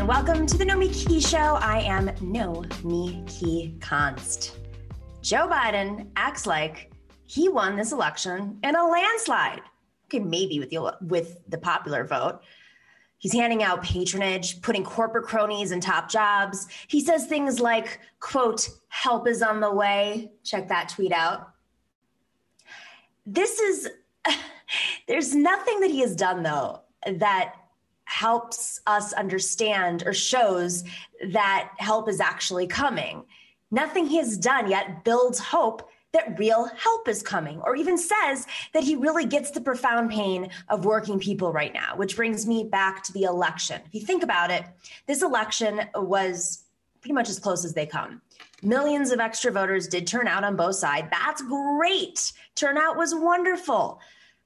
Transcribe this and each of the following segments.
and welcome to the Nomiki Show. I am No Key Const. Joe Biden acts like he won this election in a landslide. Okay, maybe with the with the popular vote. He's handing out patronage, putting corporate cronies in top jobs. He says things like, quote, help is on the way. Check that tweet out. This is, there's nothing that he has done, though, that helps us understand or shows that help is actually coming. Nothing he has done yet builds hope that real help is coming, or even says that he really gets the profound pain of working people right now, which brings me back to the election. If you think about it, this election was pretty much as close as they come. Millions of extra voters did turn out on both sides. That's great. Turnout was wonderful.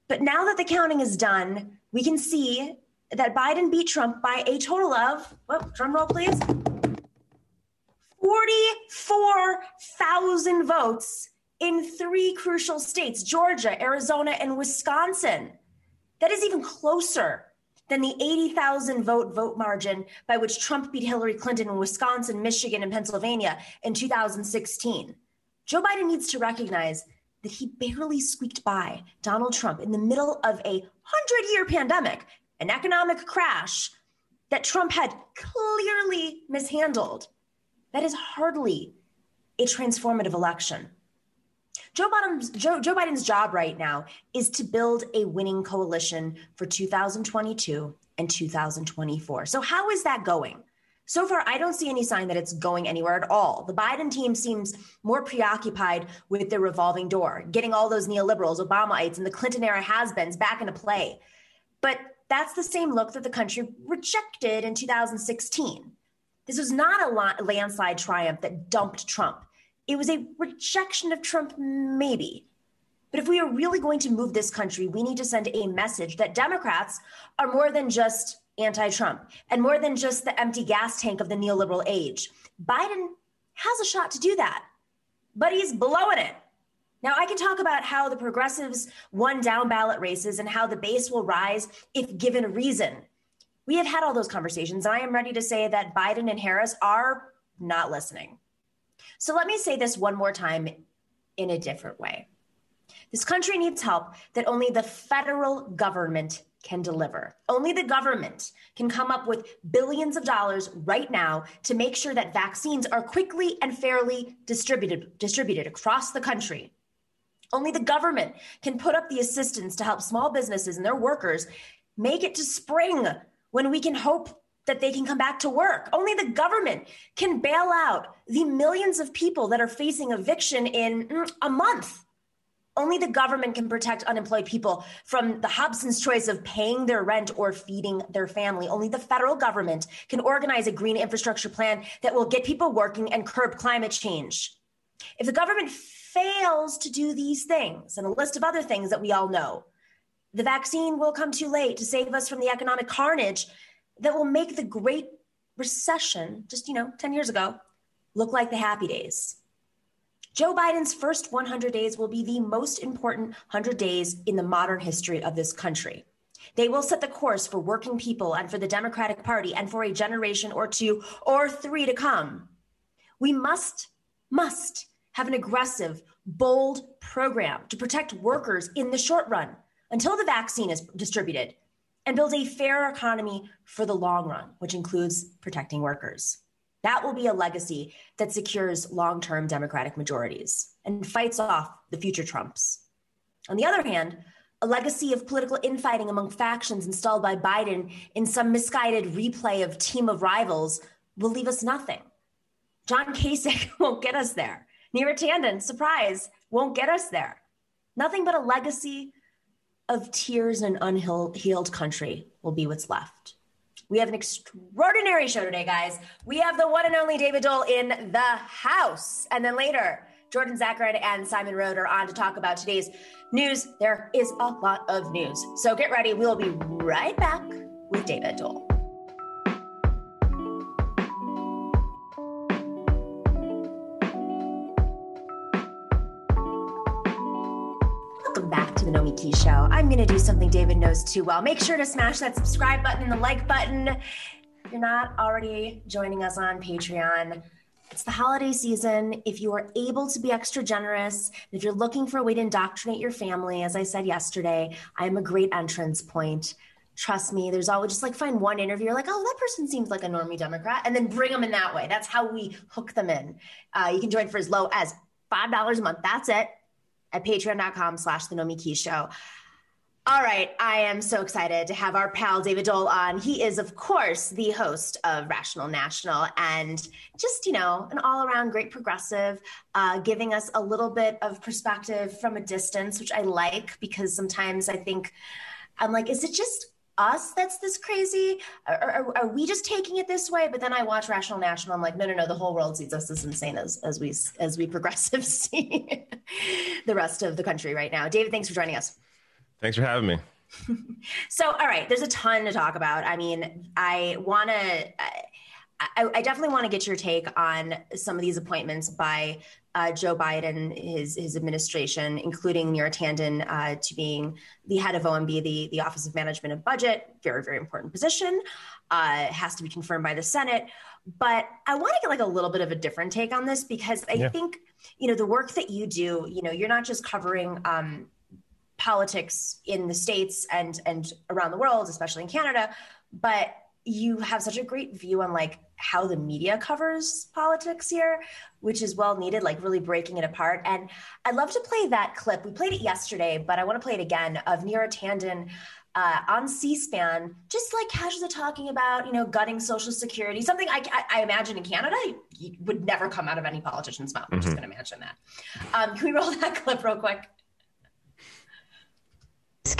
But now that the counting is done, we can see that Biden beat Trump by a total of, well, drum roll please, 44,000 votes in three crucial states Georgia, Arizona, and Wisconsin. That is even closer than the 80,000 vote vote margin by which Trump beat Hillary Clinton in Wisconsin, Michigan, and Pennsylvania in 2016. Joe Biden needs to recognize that he barely squeaked by Donald Trump in the middle of a 100 year pandemic, an economic crash that Trump had clearly mishandled. That is hardly a transformative election. Joe Biden's, Joe, Joe Biden's job right now is to build a winning coalition for 2022 and 2024. So, how is that going? So far, I don't see any sign that it's going anywhere at all. The Biden team seems more preoccupied with the revolving door, getting all those neoliberals, Obamaites, and the Clinton era has beens back into play. But that's the same look that the country rejected in 2016. This was not a landslide triumph that dumped Trump. It was a rejection of Trump, maybe. But if we are really going to move this country, we need to send a message that Democrats are more than just anti Trump and more than just the empty gas tank of the neoliberal age. Biden has a shot to do that, but he's blowing it. Now, I can talk about how the progressives won down ballot races and how the base will rise if given a reason. We have had all those conversations. I am ready to say that Biden and Harris are not listening. So let me say this one more time in a different way. This country needs help that only the federal government can deliver. Only the government can come up with billions of dollars right now to make sure that vaccines are quickly and fairly distributed distributed across the country. Only the government can put up the assistance to help small businesses and their workers make it to spring when we can hope that they can come back to work. Only the government can bail out the millions of people that are facing eviction in mm, a month. Only the government can protect unemployed people from the Hobson's choice of paying their rent or feeding their family. Only the federal government can organize a green infrastructure plan that will get people working and curb climate change. If the government fails to do these things and a list of other things that we all know, the vaccine will come too late to save us from the economic carnage that will make the Great Recession, just, you know, 10 years ago, look like the happy days. Joe Biden's first 100 days will be the most important 100 days in the modern history of this country. They will set the course for working people and for the Democratic Party and for a generation or two or three to come. We must, must have an aggressive, bold program to protect workers in the short run until the vaccine is distributed and build a fair economy for the long run, which includes protecting workers. That will be a legacy that secures long term Democratic majorities and fights off the future Trumps. On the other hand, a legacy of political infighting among factions installed by Biden in some misguided replay of Team of Rivals will leave us nothing. John Kasich won't get us there. Neera Tanden, surprise, won't get us there. Nothing but a legacy of tears and unhealed country will be what's left. We have an extraordinary show today, guys. We have the one and only David Doel in the house. And then later, Jordan Zakarin and Simon Narode are on to talk about today's news. There is a lot of news. So get ready. We'll be right back with David Doel. Me Key Show. I'm going to do something David knows too well. Make sure to smash that subscribe button and the like button. If you're not already joining us on Patreon, it's the holiday season. If you are able to be extra generous, if you're looking for a way to indoctrinate your family, as I said yesterday, I am a great entrance point. Trust me, there's always just like find one interview, like, oh, that person seems like a normie Democrat, and then bring them in that way. That's how we hook them in. Uh, you can join for as low as $5 a month. That's it at patreon.com slash the Nomiki Show. All right, I am so excited to have our pal David Doel on. He is, of course, the host of Rational National and just, you know, an all around great progressive, uh, giving us a little bit of perspective from a distance, which I like because sometimes I think I'm like, is it just us that's this crazy? Or, or, are we just taking it this way? But then I watch Rational National. I'm like, no, no, no. The whole world sees us as insane as as we as we progressives see the rest of the country right now. David, thanks for joining us. Thanks for having me. so, all right, there's a ton to talk about. I mean, I want to. I, I, definitely want to get your take on some of these appointments by uh, Joe Biden, his his administration, including Neera Tanden uh, to being the head of OMB, the the Office of Management and Budget, very very important position, uh, has to be confirmed by the Senate. But I want to get like a little bit of a different take on this because I yeah. think you know the work that you do. You know, you're not just covering. Um, politics in the states and and around the world especially in canada but you have such a great view on like how the media covers politics here which is well needed like really breaking it apart and i'd love to play that clip we played it yesterday but i want to play it again of neera tanden uh, on c-span just like casually talking about you know gutting social security something i, I, I imagine in canada would never come out of any politician's mouth i'm mm-hmm. just going to imagine that um, can we roll that clip real quick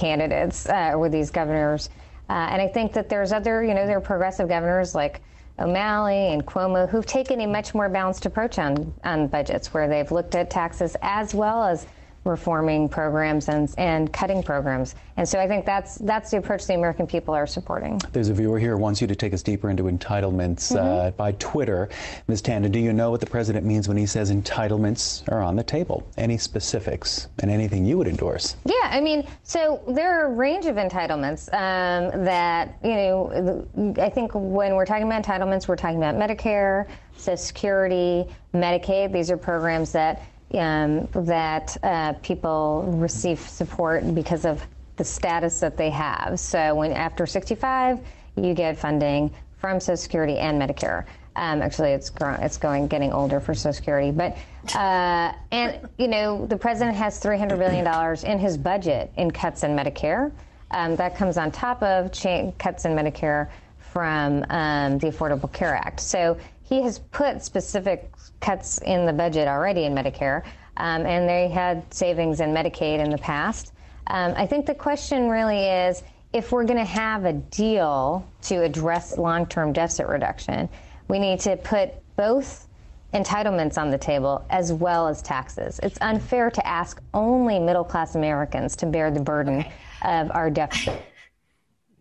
candidates uh, with these governors. Uh, and I think that there's other, you know, there are progressive governors like O'Malley and Cuomo who've taken a much more balanced approach on, on budgets where they've looked at taxes as well as reforming programs and, and cutting programs. And so I think that's that's the approach the American people are supporting. There's a viewer here who wants you to take us deeper into entitlements mm-hmm. uh, by Twitter. Ms. Tanden, do you know what the president means when he says entitlements are on the table? Any specifics and anything you would endorse? Yeah, I mean, so there are a range of entitlements um, that, you know, I think when we're talking about entitlements, we're talking about Medicare, Social Security, Medicaid. These are programs that um, that uh, people receive support because of the status that they have. So when after 65, you get funding from Social Security and Medicare. Um, actually, it's grown, it's going getting older for Social Security, but uh, and you know the president has 300 billion dollars in his budget in cuts in Medicare. Um, that comes on top of cha- cuts in Medicare from um, the Affordable Care Act. So he has put specific cuts in the budget already in Medicare, um, and they had savings in Medicaid in the past. Um, I think the question really is if we're going to have a deal to address long term deficit reduction, we need to put both entitlements on the table as well as taxes. It's unfair to ask only middle class Americans to bear the burden of our deficit.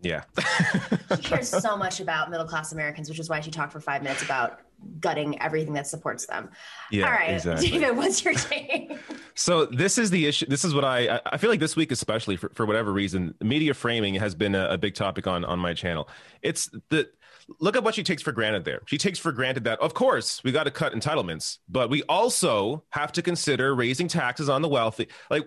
Yeah. she cares so much about middle class Americans, which is why she talked for five minutes about gutting everything that supports them. Yeah, All right, exactly. David, what's your take? so this is the issue. This is what I I feel like this week, especially for, for whatever reason, media framing has been a, a big topic on on my channel. It's the look at what she takes for granted there. She takes for granted that, of course, we got to cut entitlements, but we also have to consider raising taxes on the wealthy. Like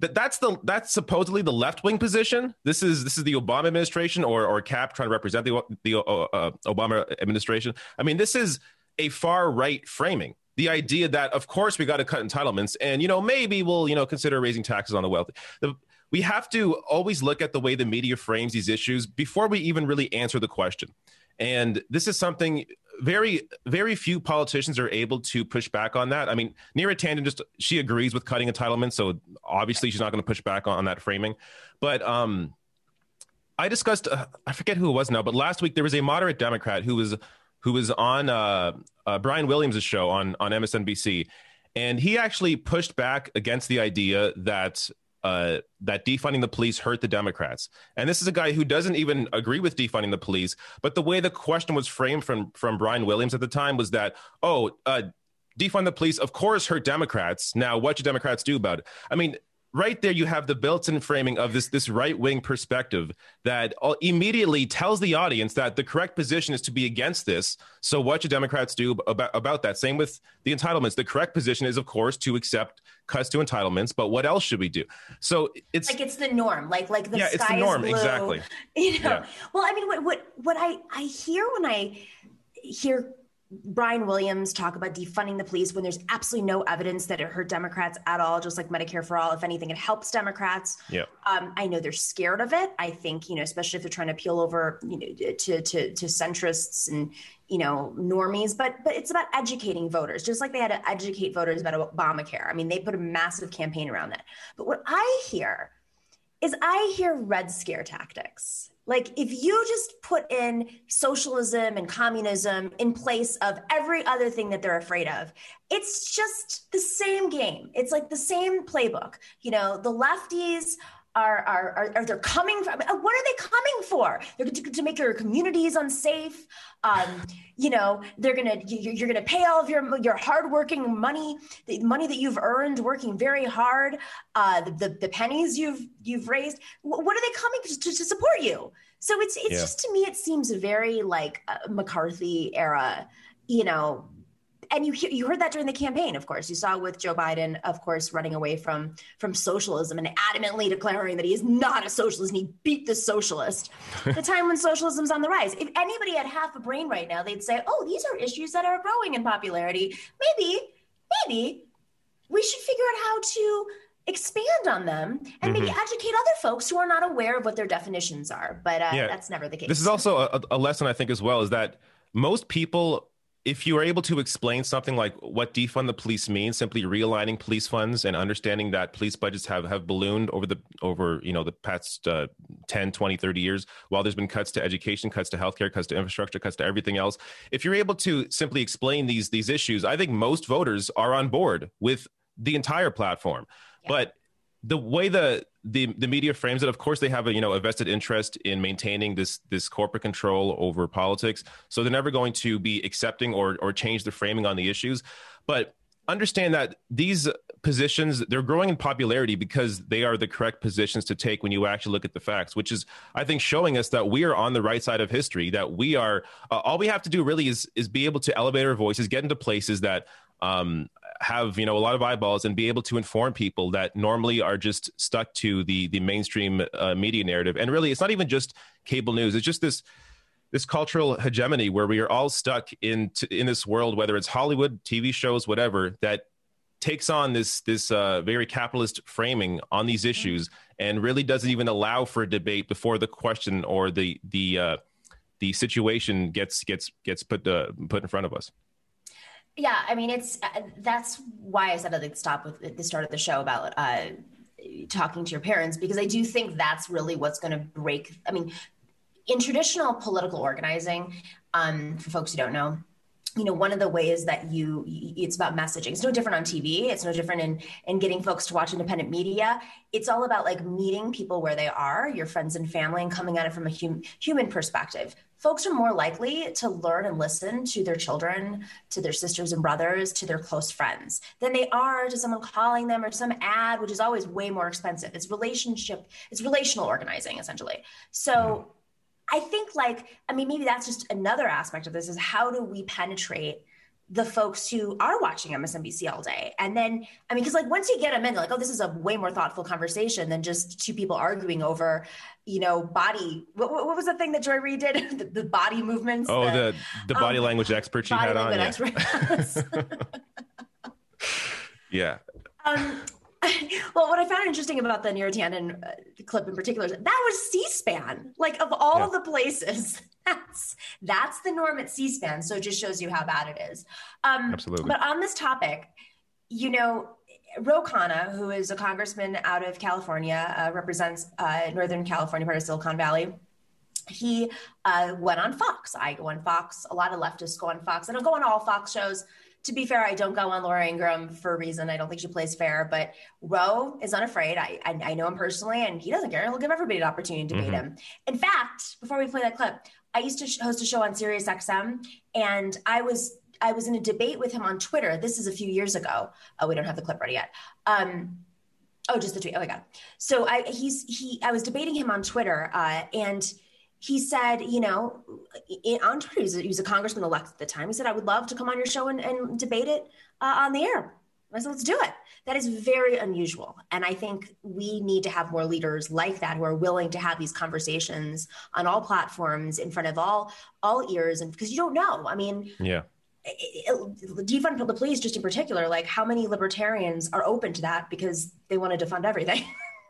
that that's the that's supposedly the left wing position. This is this is the Obama administration or or CAP trying to represent the the uh, uh, Obama administration. I mean, this is a far right framing. The idea that of course we got to cut entitlements and you know maybe we'll you know consider raising taxes on the wealthy. The, we have to always look at the way the media frames these issues before we even really answer the question. And this is something very, very few politicians are able to push back on that. I mean, Neera Tanden just she agrees with cutting entitlements, so obviously she's not going to push back on, on, that framing. But um, I discussed, uh, I forget who it was now, but last week there was a moderate Democrat who was who was on uh, uh, Brian Williams' show on on MSNBC, and he actually pushed back against the idea that uh, that defunding the police hurt the Democrats. And this is a guy who doesn't even agree with defunding the police. But the way the question was framed from from Brian Williams at the time was that, oh, uh, defund the police, of course, hurt Democrats. Now, what should Democrats do about it? I mean, right there you have the built-in framing of this this right-wing perspective that uh, immediately tells the audience that the correct position is to be against this. So what should democrats do about, about that? Same with the entitlements. The correct position is of course to accept cuts to entitlements but what else should we do? So it's like it's the norm. Like like the yeah it's the norm. exactly. you know? Yeah. well i mean what what what i i hear when i hear Brian Williams talk about defunding the police when there's absolutely no evidence that it hurt Democrats at all, just like Medicare for all. If anything, it helps Democrats. Yeah. Um, I know they're scared of it. I think, you know, especially if they're trying to peel over, you know, to, to, to centrists and, you know, normies, but, but it's about educating voters, just like they had to educate voters about Obamacare. I mean, they put a massive campaign around that. But what I hear is I hear red scare tactics. Like if you just put in socialism and communism in place of every other thing that they're afraid of, it's just the same game. It's like the same playbook. You know, the lefties are are are, are they coming from uh, what are they coming for? They're to, to make your communities unsafe. Um, you know they're gonna you're gonna pay all of your your hardworking money the money that you've earned working very hard uh, the, the, the pennies you've you've raised. What are they coming to, to support you? So it's it's yeah. just to me it seems very like mccarthy era you know and you you heard that during the campaign of course. You saw with joe biden of course running away from from socialism and adamantly declaring that he is not a socialist and he beat the socialist. The time when socialism's on the rise. If anybody had half a brain right now they'd say oh these are issues that are growing in popularity. Maybe maybe we should figure out how to expand on them and maybe mm-hmm. educate other folks who are not aware of what their definitions are. But uh, yeah. that's never the case. This is also a, a lesson i think as well is that most people if you are able to explain something like what defund the police means simply realigning police funds and understanding that police budgets have, have ballooned over the over you know the past uh, 10 20 30 years while there's been cuts to education cuts to healthcare cuts to infrastructure cuts to everything else if you're able to simply explain these these issues i think most voters are on board with the entire platform yeah. but the way the the the media frames it of course they have a you know a vested interest in maintaining this this corporate control over politics. So they're never going to be accepting or or change the framing on the issues. But understand that these positions they're growing in popularity because they are the correct positions to take when you actually look at the facts which is i think showing us that we are on the right side of history that we are uh, all we have to do really is is be able to elevate our voices get into places that um, have you know a lot of eyeballs and be able to inform people that normally are just stuck to the the mainstream uh, media narrative. And really it's not even just cable news. It's just this this cultural hegemony where we are all stuck in in this world whether it's hollywood tv shows whatever that takes on this this uh, very capitalist framing on these mm-hmm. issues and really doesn't even allow for a debate before the question or the the uh, the situation gets gets gets put uh, put in front of us yeah, I mean, it's uh, that's why I said I'd like to stop with at the start of the show about uh, talking to your parents because I do think that's really what's going to break. I mean, in traditional political organizing, um, for folks who don't know, you know one of the ways that you it's about messaging. It's no different on tv it's no different in in getting folks to watch independent media. It's all about like meeting people where they are your friends and family and coming at it from a hum, human perspective folks are more likely to learn and listen to their children, to their sisters and brothers, to their close friends than they are to someone calling them or some ad, which is always way more expensive. It's relationship, it's relational organizing essentially. So mm-hmm. I think like, I mean, maybe that's just another aspect of this is how do we penetrate the folks who are watching MSNBC all day. And then, I mean, because like once you get them in, they're like, oh, this is a way more thoughtful conversation than just two people arguing over, you know, body. What, what was the thing that Joy Reid did? the, the, body movements. Oh, the the, the body um, language expert she had on. Yeah. yeah. Um, well, what I found interesting about the Neera Tanden uh, clip in particular is that was C-SPAN. Like of all yeah. the places, that's that's the norm at C-SPAN. So it just shows you how bad it is. Um, Absolutely. But on this topic, you know, Ro Khanna, who is a congressman out of California, uh, represents uh, Northern California, part of Silicon Valley. He uh, went on Fox. I go on Fox. A lot of leftists go on Fox. And I don't go on all Fox shows to be fair, I don't go on Laura Ingraham for a reason. I don't think she plays fair, but Ro is unafraid. I, I, I know him personally, and he doesn't care. He'll give everybody an opportunity to debate mm-hmm. him. In fact, before we play that clip, I used to host a show on Sirius XM, and I was I was in a debate with him on Twitter. This is a few years ago. Oh, we don't have the clip ready yet. Um, Oh, just the tweet. Oh my god. So I he's he I was debating him on Twitter, uh, and he said, you know, on Twitter, he was, a, he was a congressman elect at the time. He said, I would love to come on your show and, and debate it uh, on the air. I said, let's do it. That is very unusual. And I think we need to have more leaders like that who are willing to have these conversations on all platforms in front of all all ears. And because you don't know. I mean, yeah. defund the police, just in particular, like how many libertarians are open to that because they want to defund everything?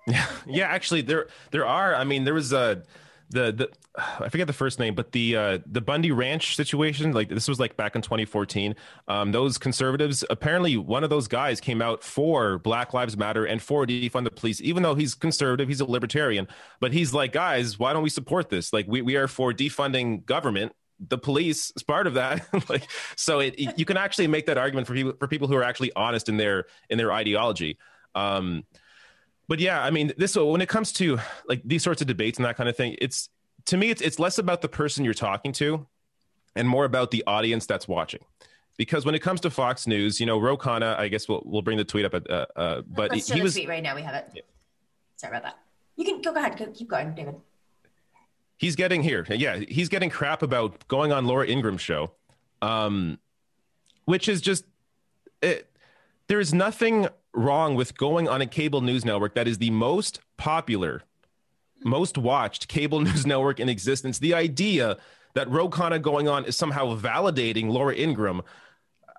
yeah, yeah. Actually, there there are. I mean, there was a the the I forget the first name, but the uh, the Bundy Ranch situation, like this was like back in 2014. Um, those conservatives, apparently, one of those guys came out for Black Lives Matter and for defund the police, even though he's conservative, he's a libertarian. But he's like, guys, why don't we support this? Like, we we are for defunding government. The police is part of that. like, so it, you can actually make that argument for people for people who are actually honest in their in their ideology. Um, but yeah, I mean, this when it comes to like these sorts of debates and that kind of thing, it's to me, it's it's less about the person you're talking to, and more about the audience that's watching. Because when it comes to Fox News, you know, Ro Khanna, I guess we'll we'll bring the tweet up. At, uh, uh, but Let's he, was tweet right now. We have it. Yeah. Sorry about that. You can go, go ahead. Go, keep going, David. He's getting here. Yeah, he's getting crap about going on Laura Ingraham's show, um, which is just it, there is nothing wrong with going on a cable news network that is the most popular, most watched cable news network in existence. The idea that Ro Khanna going on is somehow validating Laura Ingraham.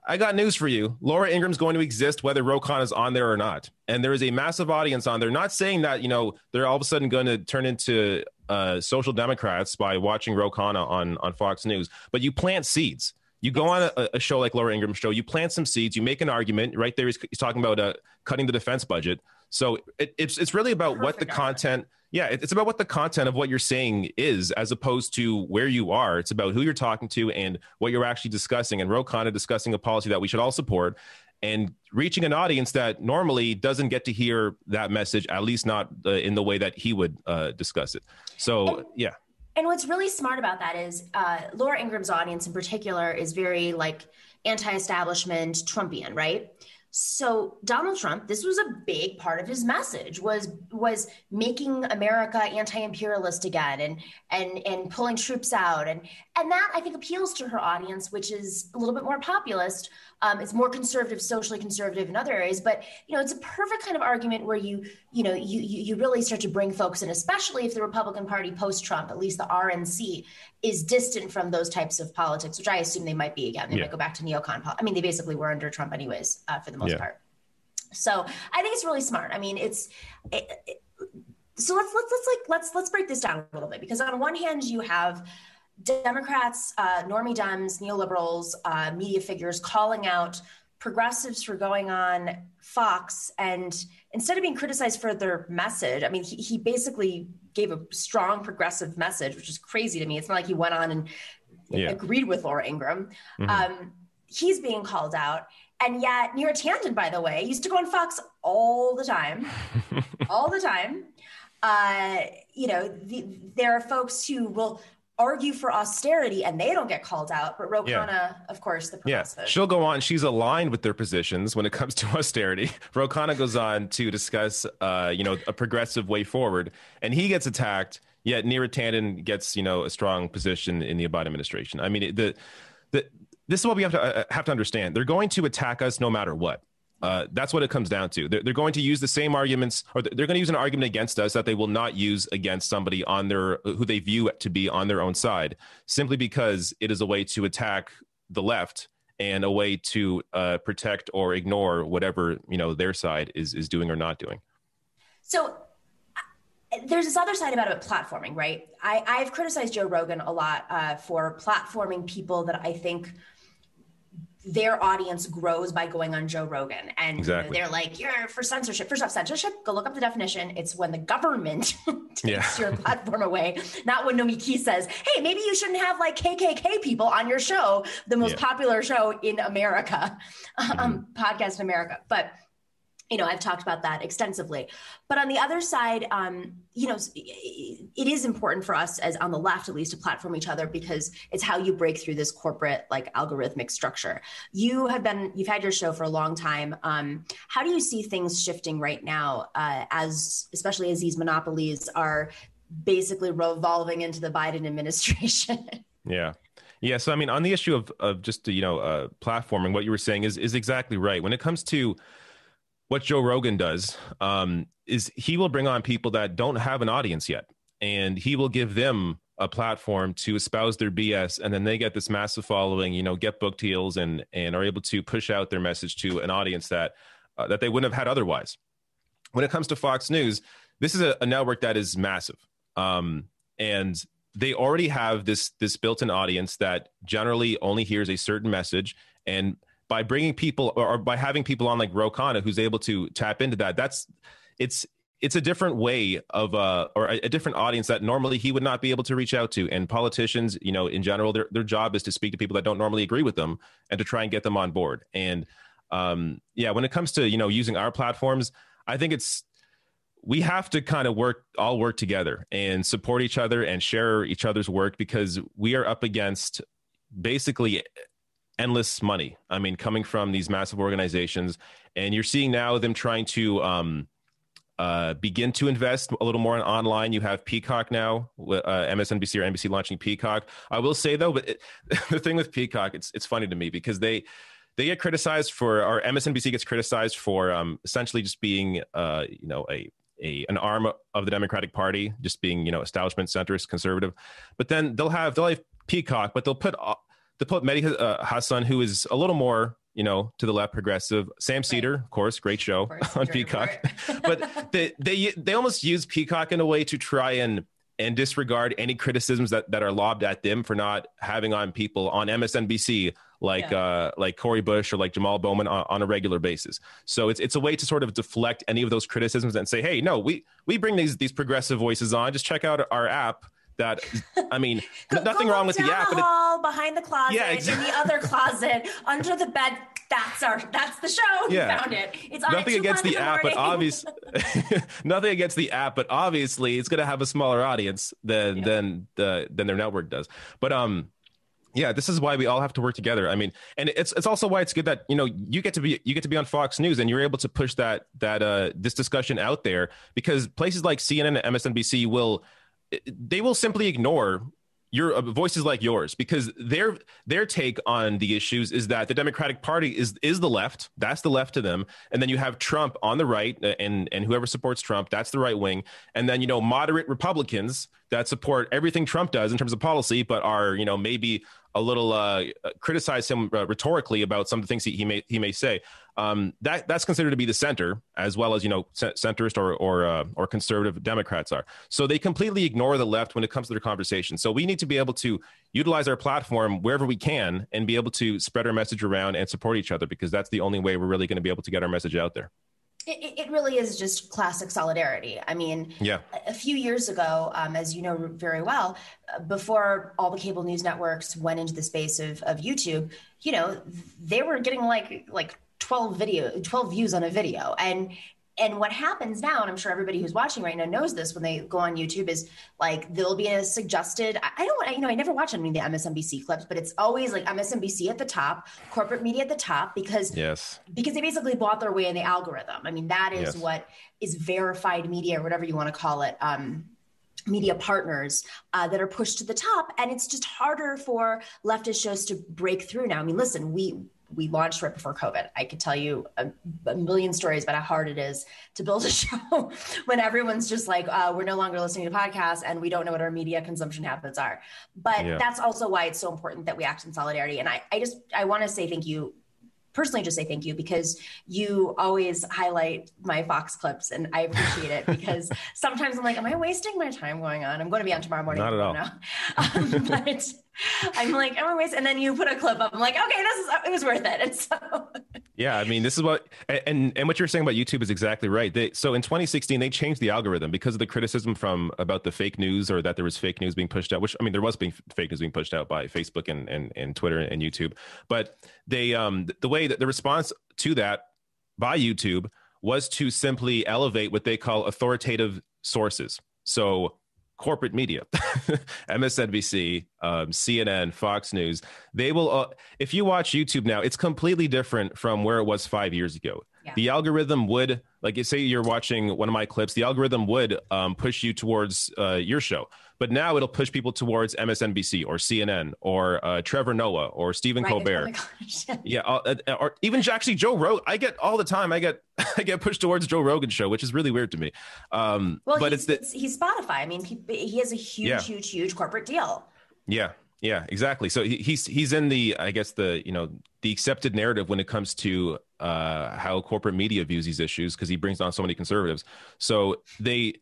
I got news for you. Laura Ingraham's going to exist whether Ro Khanna is on there or not. And there is a massive audience on there. Not saying that, you know, they're all of a sudden going to turn into uh, social democrats by watching Ro Khanna on, on Fox News, but you plant seeds. You go on a, a, show like Laura Ingraham's show, you plant some seeds, you make an argument. Right there, he's, he's talking about uh, cutting the defense budget. So it, it's it's really about Perfect what the content. Yeah, it's about what the content of what you're saying is, as opposed to where you are. It's about who you're talking to and what you're actually discussing. And Ro Khanna discussing a policy that we should all support, and reaching an audience that normally doesn't get to hear that message, at least not uh, in the way that he would uh, discuss it. So yeah. And what's really smart about that is uh, Laura Ingraham's audience in particular is very like anti-establishment Trumpian, right? So Donald Trump, this was a big part of his message was was making America anti-imperialist again and and and pulling troops out and and that I think appeals to her audience, which is a little bit more populist. Um, it's more conservative, socially conservative in other areas, but you know it's a perfect kind of argument where you you know you you, really start to bring folks in, especially if the Republican Party post Trump, at least the RNC, is distant from those types of politics, which I assume they might be again. They yeah. might go back to neocon. I mean, they basically were under Trump anyways, uh, for the most yeah. part. So I think it's really smart. I mean, it's. It, it, so let's let's let's like let's let's break this down a little bit because on one hand you have Democrats, uh, normie Dems, neoliberals, uh, media figures calling out progressives for going on Fox and instead of being criticized for their message, I mean, he, he basically gave a strong progressive message, which is crazy to me. It's not like he went on and yeah. agreed with Laura Ingraham. Mm-hmm. Um, he's being called out. And yet, Neera Tanden, by the way, used to go on Fox all the time, all the time. Uh, you know, the, there are folks who will argue for austerity and they don't get called out. But Ro Khanna, yeah. of course, the progressive. Yeah, she'll go on. She's aligned with their positions when it comes to austerity. Ro Khanna goes on to discuss, uh, you know, a progressive way forward, and he gets attacked. Yet Neera Tanden gets, you know, a strong position in the Biden administration. I mean, the the this is what we have to uh, have to understand. They're going to attack us no matter what. Uh, that's what it comes down to. They're, they're, going to use the same arguments, or they're going to use an argument against us that they will not use against somebody on their who they view to be on their own side, simply because it is a way to attack the left and a way to uh, protect or ignore whatever you know their side is is doing or not doing. So uh, there's this other side about it platforming, right? I, I've criticized Joe Rogan a lot uh, for platforming people that I think their audience grows by going on Joe Rogan. And exactly. they're like, you're for censorship. First off, censorship, go look up the definition. It's when the government takes yeah. your platform away, not when Nomiki says, hey, maybe you shouldn't have like KKK people on your show, the most yeah. popular show in America, um, mm-hmm. podcast in America. But you know, I've talked about that extensively. But on the other side, um, you know, it is important for us as on the left, at least, to platform each other because it's how you break through this corporate, like algorithmic structure. You have been, you've had your show for a long time. Um, how do you see things shifting right now, uh, as especially as these monopolies are basically revolving into the Biden administration? yeah. Yeah, so I mean, on the issue of of just you know uh, platforming, what you were saying is is exactly right. When it comes to what Joe Rogan does um, is he will bring on people that don't have an audience yet, and he will give them a platform to espouse their BS, and then they get this massive following, you know, get book deals, and and are able to push out their message to an audience that uh, that they wouldn't have had otherwise. When it comes to Fox News, this is a, a network that is massive, um, and they already have this this built-in audience that generally only hears a certain message. And by bringing people or by having people on like Ro Khanna who's able to tap into that, that's it's it's a different way of uh or a, a, different audience that normally he would not be able to reach out to. And politicians you know in general their their job is to speak to people that don't normally agree with them and to try and get them on board. And um yeah when it comes to you know using our platforms i think it's we have to kind of work all work together and support each other and share each other's work because we are up against basically endless money. I mean, coming from these massive organizations, and you're seeing now them trying to um, uh, begin to invest a little more in online. You have Peacock now, uh, MSNBC or NBC launching Peacock. I will say though, but it, the thing with Peacock, it's it's funny to me because they they get criticized for, or MSNBC gets criticized for um, essentially just being, uh, you know, a a, an arm of the Democratic Party, just being you know establishment centrist, conservative. But then they'll have they'll have Peacock, but they'll put to put Mehdi uh, Hasan, who is a little more, you know, to the left progressive. Sam Seder, of course, great show course, on Peacock. but they, they they almost use Peacock in a way to try and and disregard any criticisms that, that are lobbed at them for not having on people on MSNBC like yeah. uh, like Cori Bush or like Jamal Bowman on, on, a regular basis. So it's it's a way to sort of deflect any of those criticisms and say, hey, no, we we bring these these progressive voices on. Just check out our app that I mean, nothing wrong with the app. The hall, behind the closet, yeah, exactly. in the other closet, under the bed. That's our. That's the show. Yeah. found it. It's nothing against the, app, but obvious. nothing against the app, but obviously it's going to have a smaller audience than yeah. than the than their network does. But um, yeah this is why we all have to work together i mean and it's it's also why it's good that you know you get to be you get to be on fox news and you're able to push that that uh this discussion out there because places like cnn and msnbc will they will simply ignore your uh, voices like yours because their their take on the issues is that the Democratic Party is is the left. That's the left to them. And then you have Trump on the right uh, and and whoever supports Trump that's the right wing. And then you know moderate Republicans that support everything Trump does in terms of policy but are you know maybe a little uh, criticize him uh, rhetorically about some of the things he, he may he may say. Um, that that's considered to be the center, as well as you know centrist or or uh, or conservative Democrats are. So they completely ignore the left when it comes to their conversation. So we need to be able to utilize our platform wherever we can and be able to spread our message around and support each other because that's the only way we're really going to be able to get our message out there. It, it, really is just classic solidarity. I mean, yeah. a, few years ago, um, as you know very well, uh, before all the cable news networks went into the space of, of YouTube, you know, they were getting like like 12 video 12 views on a video and and what happens now, and I'm sure everybody who's watching right now knows this when they go on YouTube, is like there'll be a suggested. I don't, I, you know, I never watch any of the MSNBC clips, but it's always like MSNBC at the top, corporate media at the top, because yes, because they basically bought their way in the algorithm. I mean, that is yes. what is verified media, or whatever you want to call it. Um, media partners uh, that are pushed to the top and it's just harder for leftist shows to break through now i mean listen we we launched right before COVID. I could tell you a, a, million stories about how hard it is to build a show when everyone's just like, uh, we're no longer listening to podcasts and we don't know what our media consumption habits are. But yeah. that's also why it's so important that we act in solidarity. And I, I just, I want to say thank you personally just say thank you because you always highlight my Fox clips and I appreciate it because sometimes I'm like, am I wasting my time going on? I'm going to be on tomorrow morning. Not at all. Um, but I'm like, am I wasting? And then you put a clip up. I'm like, okay, this is it was worth it. And so yeah, I mean, this is what and and what you're saying about YouTube is exactly right. They, so in 2016, they changed the algorithm because of the criticism from about the fake news or that there was fake news being pushed out. Which I mean, there was being fake news being pushed out by Facebook and and, and Twitter and YouTube. But they um the way that the response to that by YouTube was to simply elevate what they call authoritative sources. So corporate media, MSNBC, um, CNN, Fox News, they will, uh, if you watch YouTube now, it's completely different from where it was five years ago. Yeah. The algorithm would, like, say you're watching one of my clips, the algorithm would um, push you towards uh, your show. But now it'll push people towards MSNBC or CNN or uh, Trevor Noah or Stephen right. Colbert. Oh yeah, uh, uh, or even actually Joe Rogan. I get all the time. I get I get pushed towards Joe Rogan show, which is really weird to me. Um, well, but it's, the, he's Spotify. I mean, he, he has a huge, yeah. huge, huge corporate deal. Yeah, yeah, exactly. So he, he's he's in the I guess the you know the accepted narrative when it comes to uh, how corporate media views these issues because he brings on so many conservatives. So they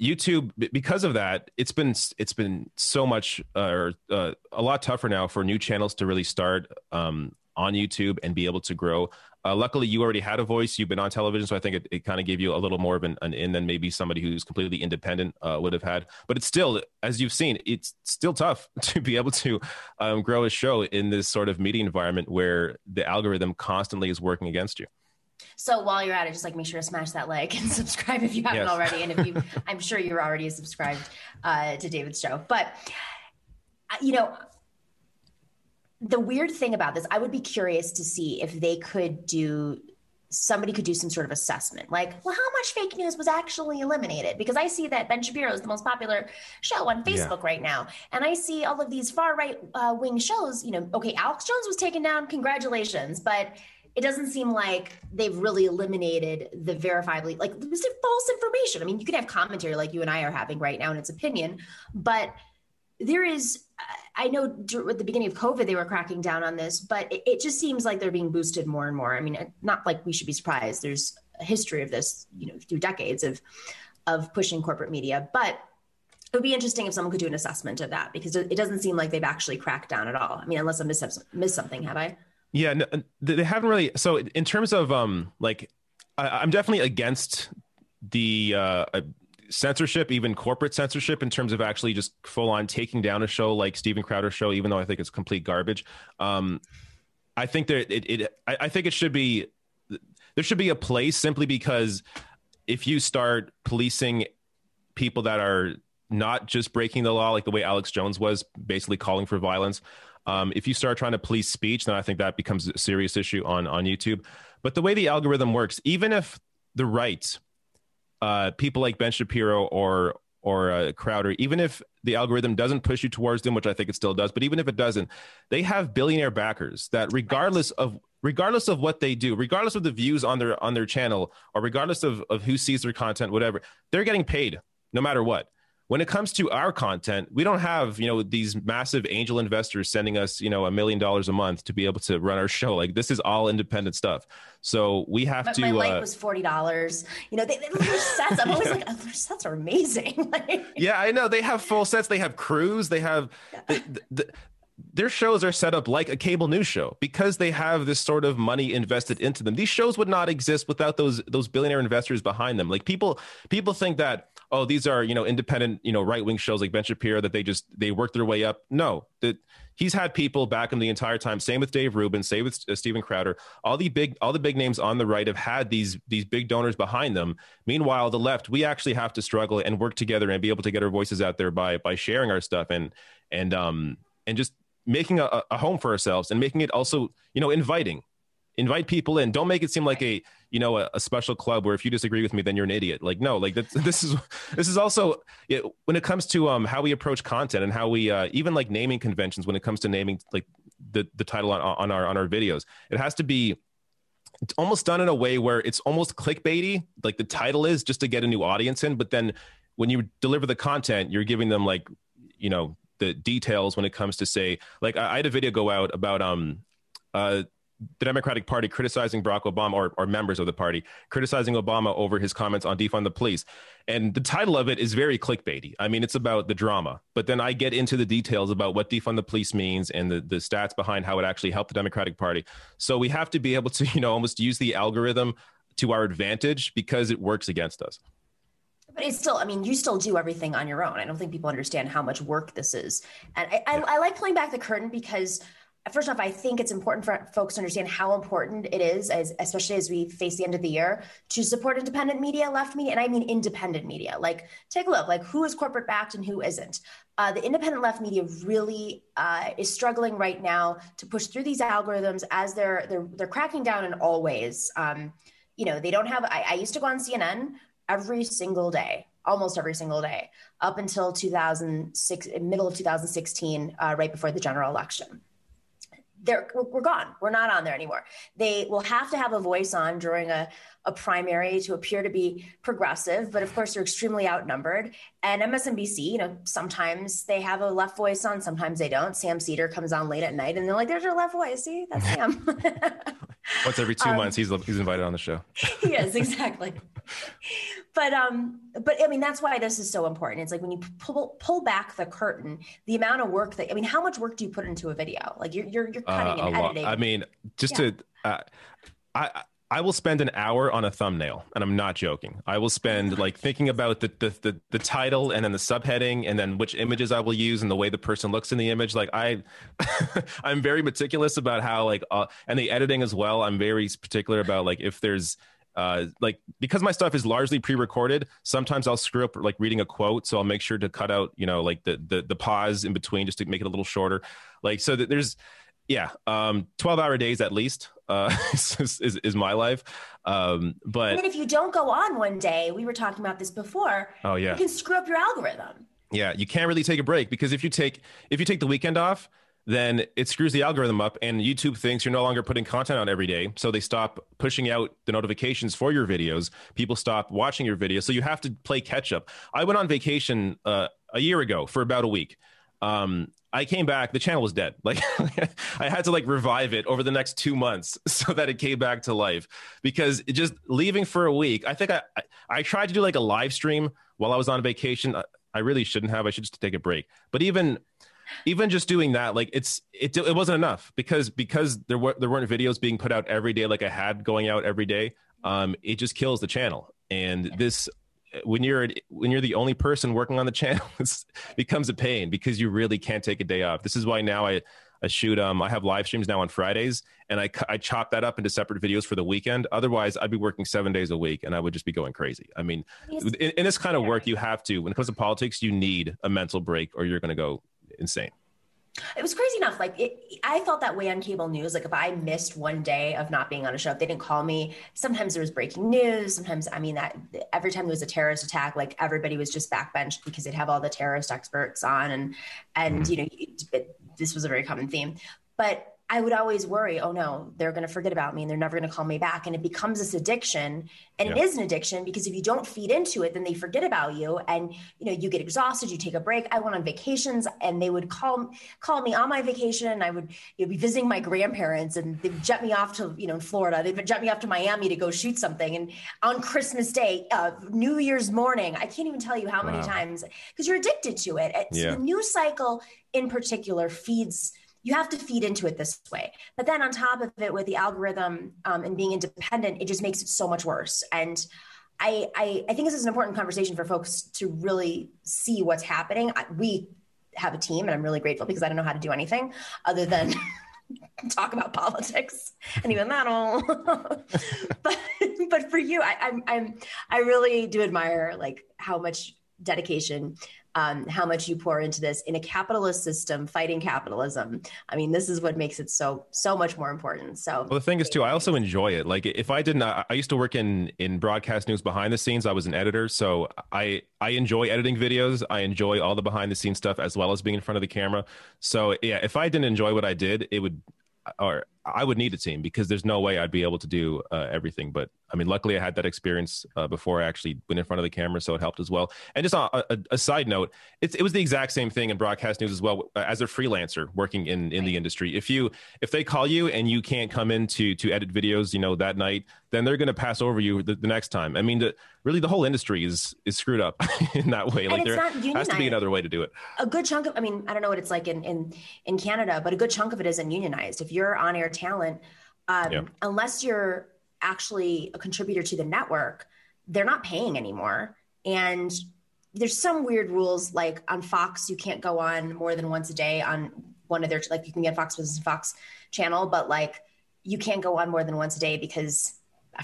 YouTube because of that it's been it's been so much uh, or uh, a lot tougher now for new channels to really start um, on YouTube and be able to grow. Uh, luckily, you already had a voice. You've been on television, so I think it, it kind of gave you a little more of an, an in than maybe somebody who's completely independent uh, would have had. But it's still, as you've seen, it's still tough to be able to um, grow a show in this sort of media environment where the algorithm constantly is working against you. So while you're at it, just like make sure to smash that like and subscribe if you haven't yes. already. And if you, I'm sure you're already subscribed uh, to David's show. But uh, you know, the weird thing about this, I would be curious to see if they could do somebody could do some sort of assessment like well how much fake news was actually eliminated because i see that ben shapiro is the most popular show on facebook yeah. right now and i see all of these far right uh, wing shows you know okay alex jones was taken down congratulations but it doesn't seem like they've really eliminated the verifiably like false information. I mean you can have commentary like you and i are having right now in its opinion but there is i know at the beginning of covid they were cracking down on this but it, it, just seems like they're being boosted more and more. I mean not like we should be surprised. There's a history of this you know through decades of of pushing corporate media but it would be interesting if someone could do an assessment of that because it doesn't seem like they've actually cracked down at all. I mean unless i missed, missed something have i yeah, no, they haven't really. So in terms of um, like, I, am definitely against the uh, censorship, even corporate censorship, in terms of actually just full on taking down a show like Steven Crowder's show, even though I think it's complete garbage. Um, I think that it, it I, I think it should be there should be a place simply because if you start policing people that are not just breaking the law like the way Alex Jones was, basically calling for violence. Um, if you start trying to police speech, then I think that becomes a serious issue on on YouTube. But the way the algorithm works, even if the right uh, people like Ben Shapiro or or uh, Crowder, even if the algorithm doesn't push you towards them, which I think it still does, but even if it doesn't, they have billionaire backers that, regardless of regardless of what they do, regardless of the views on their on their channel, or regardless of of who sees their content, whatever, they're getting paid no matter what when it comes to our content we don't have you know these massive angel investors sending us you know a million dollars a month to be able to run our show. Like this is all independent stuff. So we have but to my light uh, was $40 you know they, they, their sets. I'm always like oh, their sets are amazing. Yeah i know. They have full sets. They have crews. They have they, their shows are set up like a cable news show. Because they have this sort of money invested into them. These shows would not exist without those those billionaire investors behind them. Like people people think that oh these are you know independent you know right wing shows like Ben Shapiro that they just they work their way up. No, that he's had people back him the entire time. Same with Dave Rubin. Same with uh, Steven Crowder. All the big all the big names on the right have had these these big donors behind them. Meanwhile, the left we actually have to struggle and work together and be able to get our voices out there by by sharing our stuff and and um and just making a, a home for ourselves and making it also you know inviting invite people in don't make it seem like a you know a, a, special club where if you disagree with me then you're an idiot. Like no like this is this is also it, when it comes to um how we approach content and how we uh, even like naming conventions when it comes to naming like the the title on, on our on our videos it has to be it's almost done in a way where it's almost clickbaity like the title is just to get a new audience in but then when you deliver the content you're giving them like you know the details when it comes to say like I, I had a video go out about um uh the Democratic Party criticizing Barack Obama or, or, members of the party criticizing Obama over his comments on defund the police. And the title of it is very clickbaity. I mean, it's about the drama, but then I get into the details about what defund the police means and the, the stats behind how it actually helped the Democratic Party. So we have to be able to, you know, almost use the algorithm to our advantage because it works against us. But it's still, I mean, you still do everything on your own. I don't think people understand how much work this is. And I, I, I like pulling back the curtain because first off, I think it's important for folks to understand how important it is, as, especially as we face the end of the year, to support independent media, left media, and I mean independent media. Like, take a look, like who is corporate backed and who isn't. Uh, the independent left media really uh, is struggling right now to push through these algorithms as they're they're they're cracking down in all ways. Um, you know, they don't have. I, I used to go on CNN every single day almost every single day up until 2006 middle of 2016 uh, right before the general election they're we're gone. We're not on there anymore. They will have to have a voice on during a, a primary to appear to be progressive, but of course they're extremely outnumbered. And MSNBC, you know, sometimes they have a left voice on, sometimes they don't. Sam Seder comes on late at night, and they're like, "There's your left voice. See, that's Sam." Once every two um, months, he's he's invited on the show. yes, exactly. but um, but I mean that's why this is so important. It's like when you pull pull back the curtain, the amount of work that I mean, how much work do you put into a video? Like you're you're, you're cutting uh, and editing. I mean, just yeah. to uh, I. I will spend an hour on a thumbnail, and I'm not joking. I will spend like thinking about the, the the the, title and then the subheading and then which images I will use and the way the person looks in the image. Like I, I'm very meticulous about how like uh, and the editing as well. I'm very particular about like if there's uh, like because my stuff is largely pre-recorded sometimes i'll screw up like reading a quote so i'll make sure to cut out you know like the the, the pause in between just to make it a little shorter like so that there's yeah um 12 hour days at least uh is, is, my life um but and if you don't go on one day we were talking about this before oh yeah you can screw up your algorithm yeah you can't really take a break because if you take if you take the weekend off then it screws the algorithm up and YouTube thinks you're no longer putting content out every day. So they stop pushing out the notifications for your videos. People stop watching your videos. So you have to play catch up. I went on vacation uh, a year ago for about a week. Um, I came back, the channel was dead. Like I had to like revive it over the next two months so that it came back to life because just leaving for a week, I think I, I, tried to do like a live stream while I was on vacation. I, I really shouldn't have. I should just take a break. But even even just doing that like it's it, it wasn't enough because because there were there weren't videos being put out every day like i had going out every day um it just kills the channel and this when you're when you're the only person working on the channel it becomes a pain because you really can't take a day off this is why now i I shoot um I have live streams now on Fridays and I I chop that up into separate videos for the weekend. Otherwise, I'd be working 7 days a week and I would just be going crazy. I mean, in, in this kind of work you have to when it comes to politics, you need a mental break or you're going to go insane. It was crazy enough. Like it, I felt that way on cable news. Like if I missed one day of not being on a show, if they didn't call me. Sometimes there was breaking news. Sometimes, I mean, that every time there was a terrorist attack, like everybody was just backbenched because they'd have all the terrorist experts on, and and mm-hmm. you know, it, this was a very common theme. But I would always worry, oh no, they're going to forget about me and they're never going to call me back. And it becomes this addiction. And yeah. it is an addiction because if you don't feed into it, then they forget about you and you know, you get exhausted, you take a break. I went on vacations and they would call call me on my vacation and I would you know, be visiting my grandparents and they'd jet me off to, you know, in Florida. They'd jet me off to Miami to go shoot something. And on Christmas Day, uh, New Year's morning, I can't even tell you how many times because you're addicted to it. yeah. the news cycle in particular feeds you have to feed into it this way. But then on top of it, with the algorithm um, and being independent, it just makes it so much worse. And I, I, I think this is an important conversation for folks to really see what's happening. We have a team, and I'm really grateful because I don't know how to do anything other than talk about politics, and even that all. but but for you, I, I'm I'm I really do admire like how much dedication um, how much you pour into this in a capitalist system fighting capitalism. I mean this is what makes it so so much more important. So well the thing is too i also enjoy it. Like if i didn't i used to work in in broadcast news behind the scenes. I was an editor. So i i enjoy editing videos. I enjoy all the behind the scenes stuff as well as being in front of the camera. So yeah if i didn't enjoy what i did it would or I would need a team because there's no way I'd be able to do uh, everything. But I mean, luckily I had that experience uh, before I actually went in front of the camera, so it helped as well. And just a, a, a side note, it was the exact same thing in broadcast news as well. Uh, as a freelancer working in in the industry, if you if they call you and you can't come in to to edit videos, you know that night, then they're going to pass over you the, the, next time. I mean, the, really, the whole industry is is screwed up in that way. Like there has to be another way to do it. A good chunk of, I mean, I don't know what it's like in in in Canada, but a good chunk of it isn't unionized. If you're on air talent, um, yeah. unless you're actually a contributor to the network, they're not paying anymore. And there's some weird rules like on Fox, you can't go on more than once a day. On one of their like you can get Fox Business Fox channel, but like you can't go on more than once a day because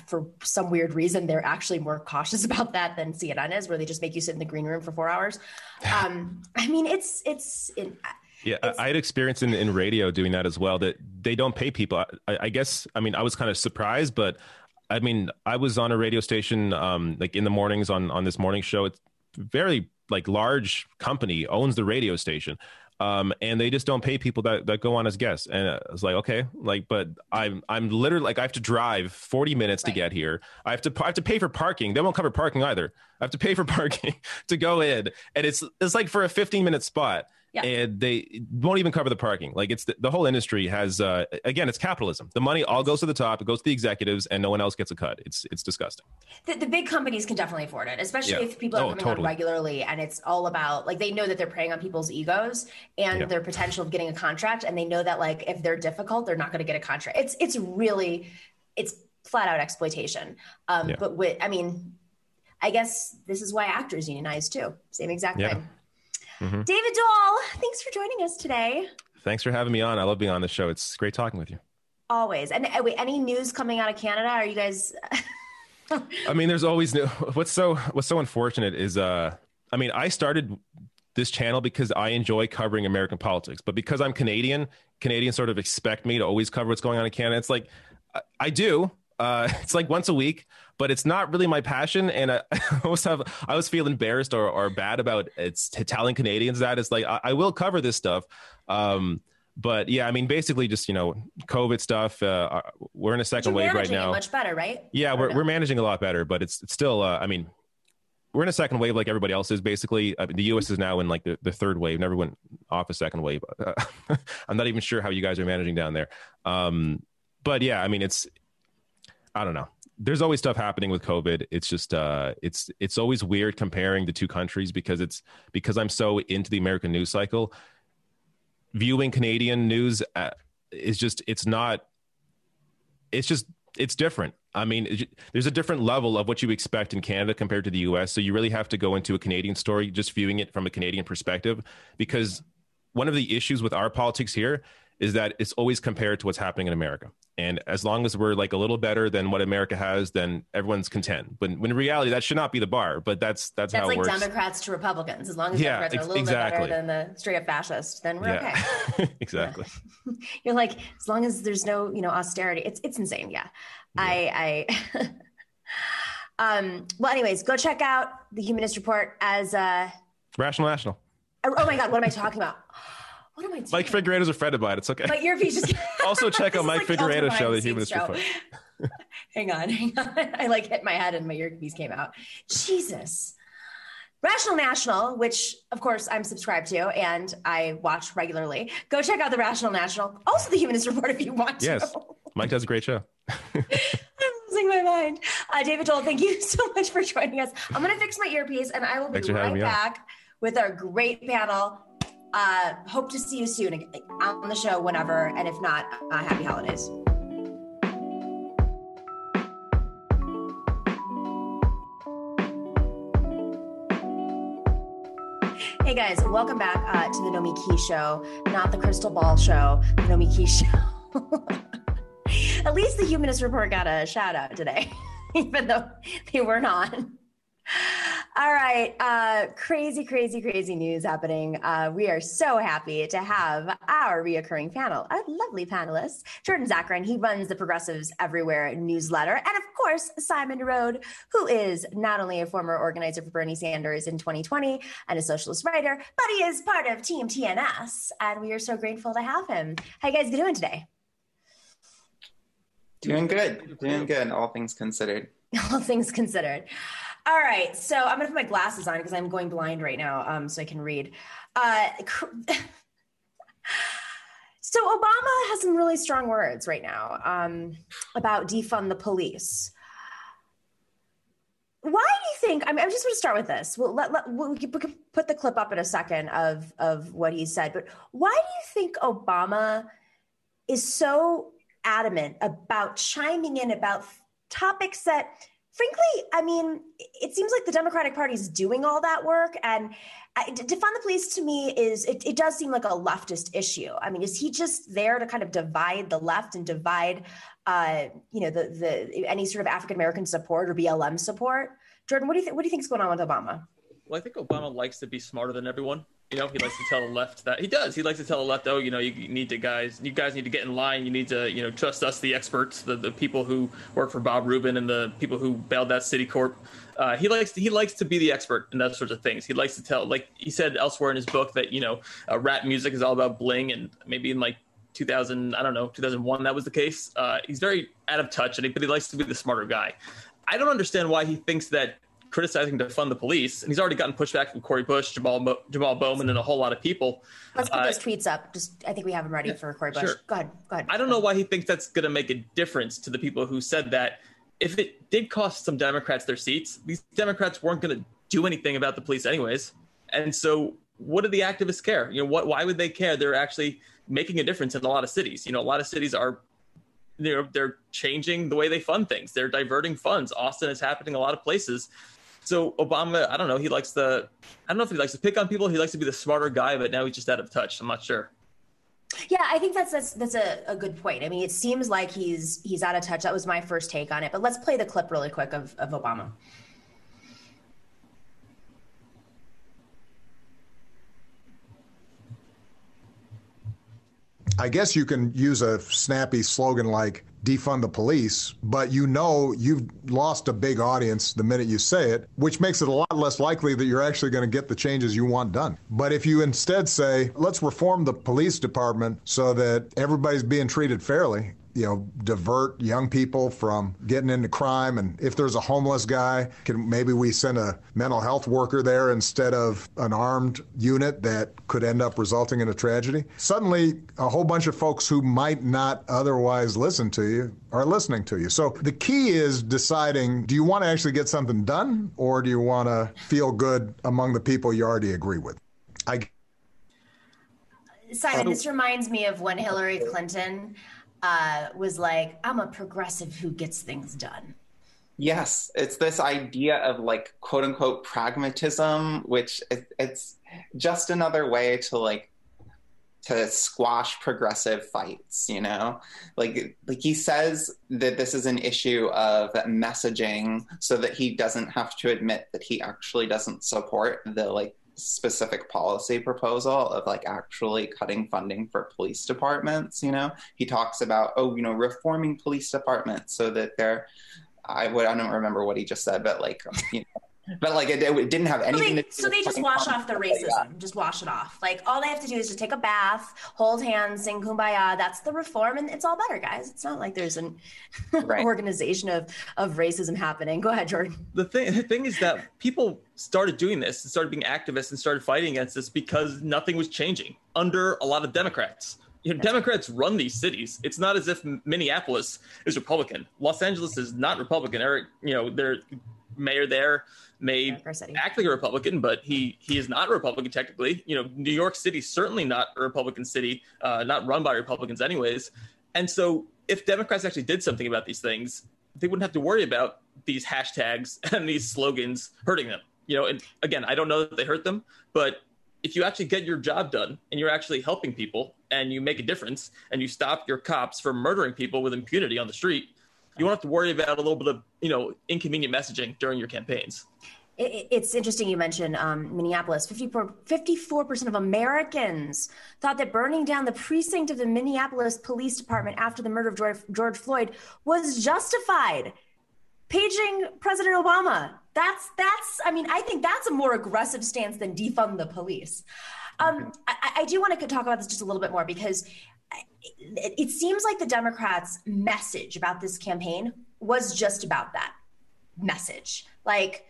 for some weird reason they're actually more cautious about that than CNN is, where they just make you sit in the green room for four hours. Um, I mean, it's it's. It, yeah, I had experience in, in radio doing that as well. That they don't pay people. I, I guess. I mean, I was kind of surprised, but I mean, I was on a radio station um, like in the mornings on on this morning show. It's very like large company owns the radio station um, and they just don't pay people that, that go on as guests. And I was like, okay, like, but I'm I'm literally like I have to drive 40 minutes right. to get here. I have to I have to pay for parking. They won't cover parking either. I have to pay for parking to go in, and it's it's like for a 15 minute spot yeah. and they won't even cover the parking. Like it's the, the whole industry has uh, again, it's capitalism. The money all goes to the top, it goes to the executives, and no one else gets a cut. It's it's disgusting. The, the big companies can definitely afford it, especially yeah. if people are oh, coming totally. on regularly, and it's all about like they know that they're preying on people's egos and yeah. their potential of getting a contract, and they know that like if they're difficult, they're not going to get a contract. It's it's really it's flat out exploitation. Um, But with I mean. I guess this is why actors unionize too. Same exact thing. Mm-hmm. David Doel, thanks for joining us today. Thanks for having me on. I love being on the show. It's great talking with you. Always. And uh, wait, any news coming out of Canada? Are you guys? I mean, there's always new. What's so What's so unfortunate is, uh, I mean, I started this channel because I enjoy covering American politics, but because I'm Canadian, Canadians sort of expect me to always cover what's going on in Canada. It's like I, I do, uh, it's like once a week, but it's not really my passion. And I, I always have, I always feel embarrassed or, or bad about it's telling Canadians that it's like, I, I will cover this stuff. Um, but yeah, I mean, basically just, you know, COVID stuff, uh, uh we're in a 2nd wave right now. much better, right? Yeah, we're, we're managing a lot better, but it's, it's still, uh, I mean, we're in a second wave like everybody else is basically. I mean, the U.S. is now in like the, the third wave. Never went off a second wave. I'm not even sure how you guys are managing down there. Um, but yeah, I mean, it's I don't know. There's always stuff happening with COVID. It's just uh, it's it's always weird comparing the two countries because it's because I'm so into the American news cycle. Viewing Canadian news uh, is just it's not. It's just it's different. I mean, there's a different level of what you expect in Canada compared to the US. So you really have to go into a Canadian story, just viewing it from a Canadian perspective, because one of the issues with our politics here is that it's always compared to what's happening in America. And as long as we're like a little better than what America has, then everyone's content. But when in reality, that should not be the bar. But that's that's, that's how like it works. Democrats to Republicans. As long as yeah, Democrats are a little exactly. bit better than the straight up fascist, then we're yeah. okay. exactly. You're like, as long as there's no, you know, austerity, it's it's insane. Yeah. yeah. I I um well anyways, go check out the Humanist Report as uh Rational National. Oh my god, what am I talking about? What am I doing? Mike Figueredo's a friend of mine. It's okay. My earpiece just. also check out Mike like Figueredo's show, The Humanist Report. hang on, hang on. I like hit my head and my earpiece came out. Jesus. Rational National, which of course I'm subscribed to and I watch regularly. Go check out the Rational National. Also the Humanist Report if you want to. Yes. Mike does a great show. I'm losing my mind. Uh, David Doel, thank you so much for joining us. I'm going to fix my earpiece and I will be right back on. with our great panel uh, hope to see you soon on the show whenever. And if not, uh, happy holidays. Hey guys, welcome back uh, to the Nomiki Show, not the Crystal Ball Show, the Nomiki Show. At least the Humanist Report got a shout out today, even though they weren't on. All right. Uh, crazy, crazy, crazy news happening. Uh, we are so happy to have our reoccurring panel, our lovely panelists, Jordan Zakarin. He runs the Progressives Everywhere newsletter. And of course, Simon Narode, who is not only a former organizer for Bernie Sanders in 2020 and a socialist writer, but he is part of Team TNS. And we are so grateful to have him. How you guys doing today? Doing good. Doing good, all things considered. All things considered. All right, so I'm gonna put my glasses on because I'm going blind right now, um, so I can read. Uh, so Obama has some really strong words right now um, about defund the police. Why do you think? I, mean, I just want to start with this. Well, let, let, we can put the clip up in a second of of what he said. But why do you think Obama is so adamant about chiming in about topics that frankly, I mean, it seems like the Democratic Party is doing all that work. And defund the police to me is, it, it, does seem like a leftist issue. I mean, is he just there to kind of divide the left and divide, uh, you know, the, the any sort of African American support or BLM support? Jordan, what do you think? What do you think is going on with Obama? Well, I think Obama likes to be smarter than everyone. You know, he likes to tell the left that he does. He likes to tell the left, oh, you know, you need to guys, you guys need to get in line. You need to, you know, trust us, the experts, the, the people who work for Bob Rubin and the people who bailed out Citicorp. Uh, he likes to, he likes to be the expert in those sorts of things. He likes to tell, like he said elsewhere in his book, that you know, uh, rap music is all about bling, and maybe in like 2000, I don't know, 2001, that was the case. Uh, he's very out of touch, and he, but he likes to be the smarter guy. I don't understand why he thinks that criticizing defund the police, and he's already gotten pushback from Cori Bush, Jamal Mo- Jamal Bowman, and a whole lot of people. Let's put uh, those tweets up. Just I think we have them ready yeah, for Cori Bush. Sure. Go ahead. Go ahead. I don't know why he thinks that's going to make a difference to the people who said that. If it did cost some Democrats their seats, these Democrats weren't going to do anything about the police anyways. And so, what do the activists care? You know, what? Why would they care? They're actually making a difference in a lot of cities. You know, a lot of cities are they're they're changing the way they fund things. They're diverting funds. Austin is happening a lot of places. So Obama, I don't know. He likes the, I don't know if he likes to pick on people. He likes to be the smarter guy, but now he's just out of touch. I'm not sure. Yeah, I think that's that's that's a, a good point. I mean, it seems like he's he's out of touch. That was my first take on it. But let's play the clip really quick of, of Obama. I guess you can use a snappy slogan like defund the police, but you know you've lost a big audience the minute you say it, which makes it a lot less likely that you're actually going to get the changes you want done. But if you instead say, let's reform the police department so that everybody's being treated fairly, you know, divert young people from getting into crime. And if there's a homeless guy, can maybe we send a mental health worker there instead of an armed unit that could end up resulting in a tragedy? Suddenly, a whole bunch of folks who might not otherwise listen to you are listening to you. So the key is deciding do you want to actually get something done or do you want to feel good among the people you already agree with? I Simon, oh. this reminds me of when Hillary Clinton uh, was like, I'm a progressive who gets things done. Yes, it's this idea of like quote unquote pragmatism, which it, it's just another way to like to squash progressive fights you know like like he says that this is an issue of messaging so that he doesn't have to admit that he actually doesn't support the like specific policy proposal of like actually cutting funding for police departments you know? He talks about oh you know reforming police departments so that they're i would i don't remember what he just said but like you know but like it, it didn't have anything. So they, so they just wash off the racism, just wash it off. Like all they have to do is just take a bath, hold hands, sing "Kumbaya." That's the reform, and it's all better, guys. It's not like there's an right. organization of of racism happening. Go ahead, Jordan. The thing, the thing is that people started doing this and started being activists and started fighting against this because nothing was changing under a lot of Democrats. You know, Democrats run these cities. It's not as if Minneapolis is Republican. Los Angeles is not Republican. Eric, you know, their mayor there may act like a Republican, but he he is not a Republican technically. You know, New York City certainly not a Republican city, uh, not run by Republicans anyways. And so, if Democrats actually did something about these things, they wouldn't have to worry about these hashtags and these slogans hurting them. You know, and again, I don't know that they hurt them, but if you actually get your job done and you're actually helping people and you make a difference and you stop your cops from murdering people with impunity on the street, you won't have to worry about a little bit of you know inconvenient messaging during your campaigns it's interesting you mentioned um, Minneapolis. 54, percent of Americans thought that burning down the precinct of the Minneapolis Police Department after the murder of George, George Floyd was justified. Paging President Obama. That's, that's, I mean, I think that's a more aggressive stance than defund the police. Um, I, I do want to talk about this just a little bit more because it seems like the Democrats' message about this campaign was just about that message. Like,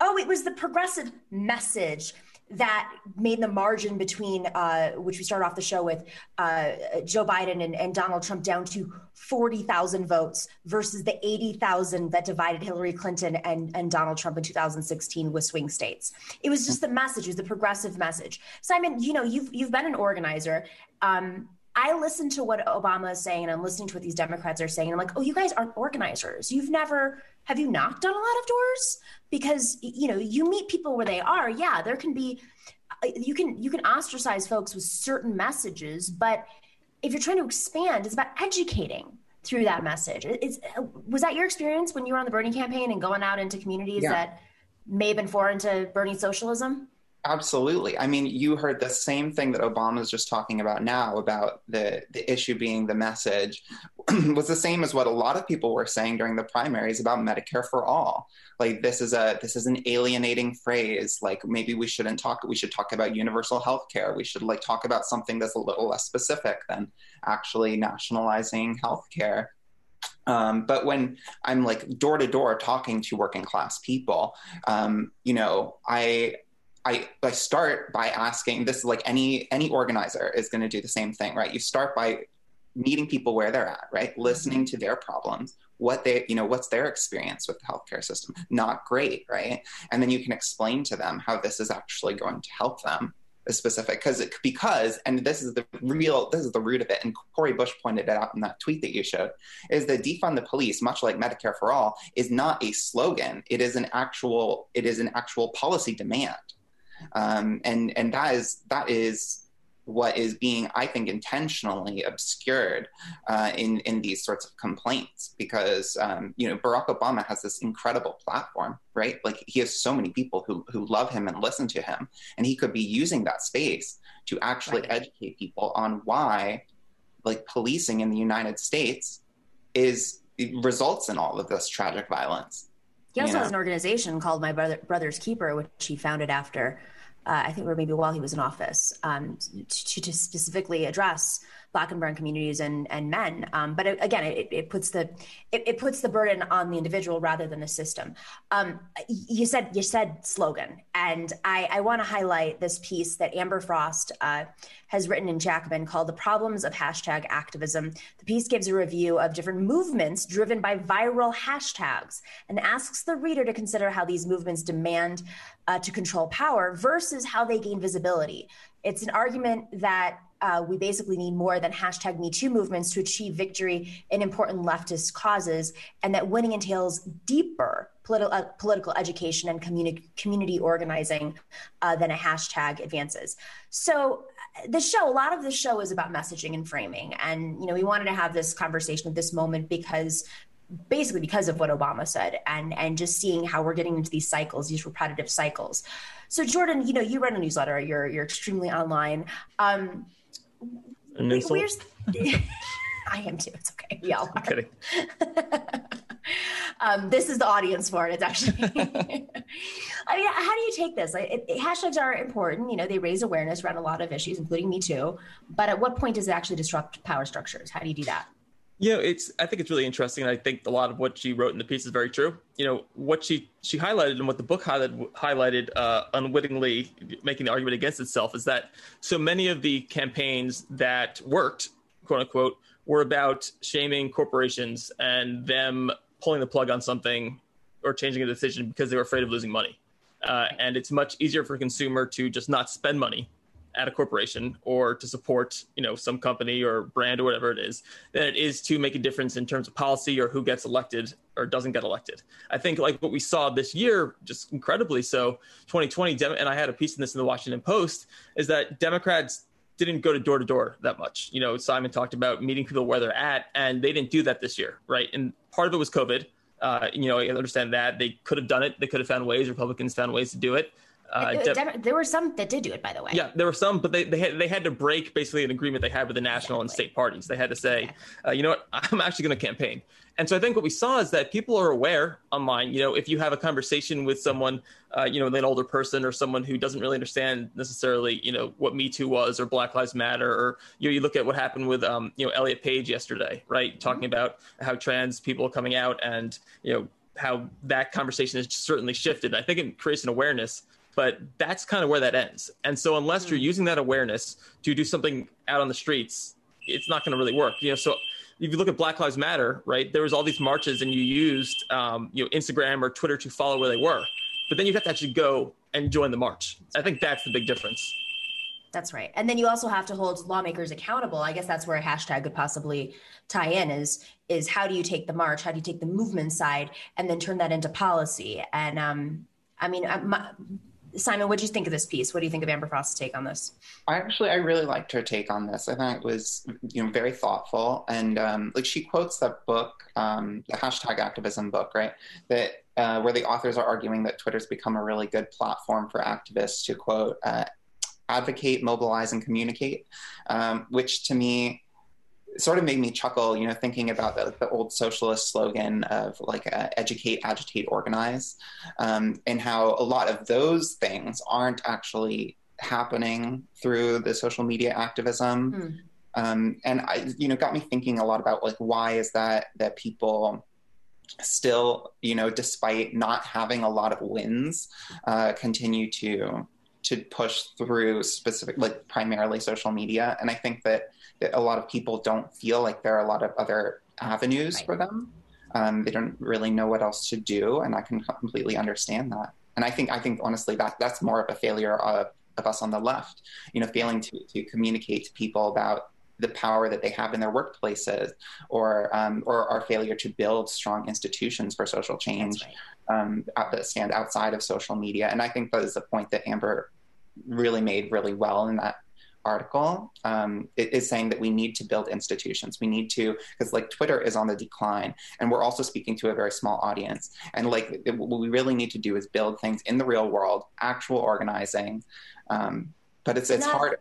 oh, it was the progressive message that made the margin between, uh, which we started off the show with, uh, Joe Biden and, and, Donald Trump down to 40,000 votes versus the 80,000 that divided Hillary Clinton and, and Donald Trump in 2016 with swing states. It was just the message, it was the progressive message. Simon, you know, you've, you've been an organizer. Um, I listen to what Obama is saying and I'm listening to what these Democrats are saying. And I'm like, oh, you guys aren't organizers. You've never have you knocked on a lot of doors? Because you know, you meet people where they are. Yeah, there can be uh, you can you can ostracize folks with certain messages, but if you're trying to expand, it's about educating through that message. It's, was that your experience when you were on the Bernie campaign and going out into communities yeah. that may have been foreign to Bernie socialism? Absolutely. I mean, you heard the same thing that Obama is just talking about now about the, the issue being the message was the same as what a lot of people were saying during the primaries about Medicare for all. Like this is a this is an alienating phrase. Like maybe we shouldn't talk we should talk about universal health care. We should like talk about something that's a little less specific than actually nationalizing health care. Um, but when I'm like door to door talking to working class people, um, you know, I I, I start by asking this is like any any organizer is going to do the same thing right? You start by meeting people where they're at right? Mm-hmm. listening to their problems what they you know what's their experience with the healthcare system? Not great right? And then you can explain to them how this is actually going to help them specific because because and this is the real this is the root of it and Cori Bush pointed it out in that tweet that you showed is that defund the police much like Medicare for all is not a slogan. It is an actual it is an actual policy demand um, and and that is that is what is being, I think, intentionally obscured uh, in in these sorts of complaints because um, you know Barack Obama has this incredible platform, right? Like he has so many people who who love him and listen to him, and he could be using that space to actually right. educate people on why, like policing in the United States, is results in all of this tragic violence. He also you know? has an organization called My Brother, Brother's Keeper, which he founded after, uh, I think, or maybe while he was in office, um, to, to, specifically address black and brown communities and and men. Um, but it, again, it, it, puts the it, it, puts the burden on the individual rather than the system. Um, you said you said slogan, and I, I want to highlight this piece that Amber Frost uh, has written in Jacobin called "The Problems of Hashtag Activism." The piece gives a review of different movements driven by viral hashtags and asks the reader to consider how these movements demand uh, to control power versus how they gain visibility. It's an argument that uh, we basically need more than hashtag Me Too movements to achieve victory in important leftist causes, and that winning entails deeper politi- uh, political education and communi- community organizing uh, than a hashtag advances. So, uh, the show, a lot of the show is about messaging and framing, and you know, we wanted to have this conversation at this moment because basically because of what Obama said and and just seeing how we're getting into these cycles, these repetitive cycles. So Jordan, you know, you run a newsletter, you're you're extremely online. Um, An insult? I am too. It's okay. Yeah, I'm kidding. um, this is the audience for it. It's actually. I mean, how do you take this? Like, it, it, hashtags are important. You know, they raise awareness around a lot of issues, including Me Too. But at what point does it actually disrupt power structures? How do you do that? You know it's i think it's really interesting i think a lot of what she wrote in the piece is very true. You know what she she highlighted and what the book highlighted highlighted uh, unwittingly making the argument against itself is that so many of the campaigns that worked quote unquote were about shaming corporations and them pulling the plug on something or changing a decision because they were afraid of losing money. Uh, and it's much easier for a consumer to just not spend money at a corporation or to support you know some company or brand or whatever it is than it is to make a difference in terms of policy or who gets elected or doesn't get elected i think like what we saw this year just incredibly so 2020 and i had a piece in this in the washington post is that democrats didn't go to door to door that much you know simon talked about meeting people where they're at and they didn't do that this year right and part of it was covid uh, you know, I understand that they could have done it. They could have found ways. Republicans found ways to do it. Uh, de- there were some that did do it, by the way. Yeah, there were some, but they they had, they had to break basically an agreement they had with the national exactly. and state parties. They had to say, uh, you know what, I'm actually going to campaign. And so I think what we saw is that people are aware online. You know, if you have a conversation with someone, uh, you know, an older person or someone who doesn't really understand necessarily, you know, what Me Too was or Black Lives Matter, or you know, you look at what happened with, um, you know, Elliot Page yesterday, right, talking mm-hmm. about how trans people are coming out and you know how that conversation has certainly shifted. I think it creates an awareness but that's kind of where that ends. And so unless you're hmm. using that awareness to do something out on the streets, it's not going to really work. You know, so if you look at Black Lives Matter, right, there was all these marches, and you used um, you know Instagram or Twitter to follow where they were, but then you have to actually go and join the march. I think that's the big difference. That's right. And then you also have to hold lawmakers accountable. I guess that's where a hashtag could possibly tie in is is how do you take the march, how do you take the movement side and then turn that into policy? And um, I mean, my, Simon, what do you think of this piece? What do you think of Amber Frost's take on this? I actually, I really liked her take on this. I thought it was, you know, very thoughtful, and um, like she quotes that book, um, the hashtag activism book, right? That uh, where the authors are arguing that Twitter's become a really good platform for activists to quote uh, advocate, mobilize, and communicate, um, which to me sort of made me chuckle, you know, thinking about the, the old socialist slogan of like uh, educate, agitate, organize, um, and how a lot of those things aren't actually happening through the social media activism. Mm. Um, and I, you know, got me thinking a lot about like why is that that people still, you know, despite not having a lot of wins, uh, continue to to push through specific, like primarily social media. And I think that, that a lot of people don't feel like there are a lot of other avenues right. for them. Um, they don't really know what else to do, and I can completely understand that. And I think, I think honestly, that that's more of a failure of, of us on the left, you know, failing to, to communicate to people about the power that they have in their workplaces, or um, or our failure to build strong institutions for social change right. um, that stand outside of social media. And I think that is the point that Amber really made really well in that article um, is saying that we need to build institutions. We need to, because like Twitter is on the decline, and we're also speaking to a very small audience. And like it, what we really need to do is build things in the real world, actual organizing. Um, but it's it's hard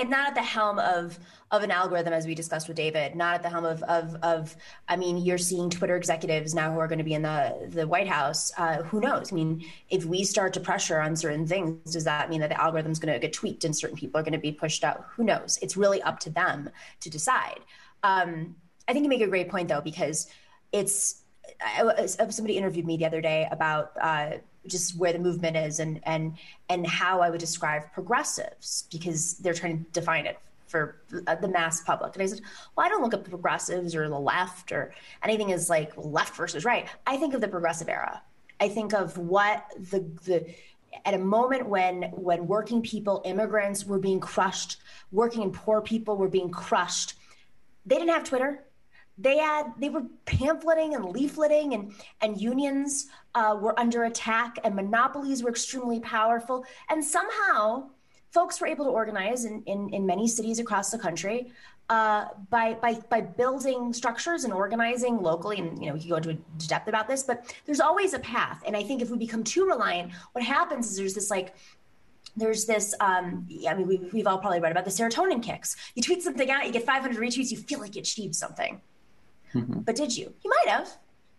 and not at the helm of of an algorithm as we discussed with David, not at the helm of of, of I mean, you're seeing Twitter executives now who are going to be in the the White House. Uh, who knows? I mean, if we start to pressure on certain things, does that mean that the algorithm is going to get tweaked and certain people are going to be pushed out? Who knows? It's really up to them to decide. Um, I think you make a great point though because it's I, somebody interviewed me the other day about uh, just where the movement is and and and how I would describe progressives because they're trying to define it for the mass public. And I said, well, I don't look at the progressives or the left or anything as like left versus right. I think of the progressive era. I think of what the the at a moment when when working people, immigrants were being crushed, working and poor people were being crushed. They didn't have Twitter they had they were pamphleting and leafleting and and unions uh, were under attack and monopolies were extremely powerful. And somehow folks were able to organize in, in, in many cities across the country uh, by, by by building structures and organizing locally. And you know we can go into depth about this but there's always a path. And i think if we become too reliant what happens is there's this like there's this um, i mean we've, we've all probably read about the serotonin kicks. You tweet something out you get 500 retweets you feel like you achieved something Mm-hmm. But did you? You might have.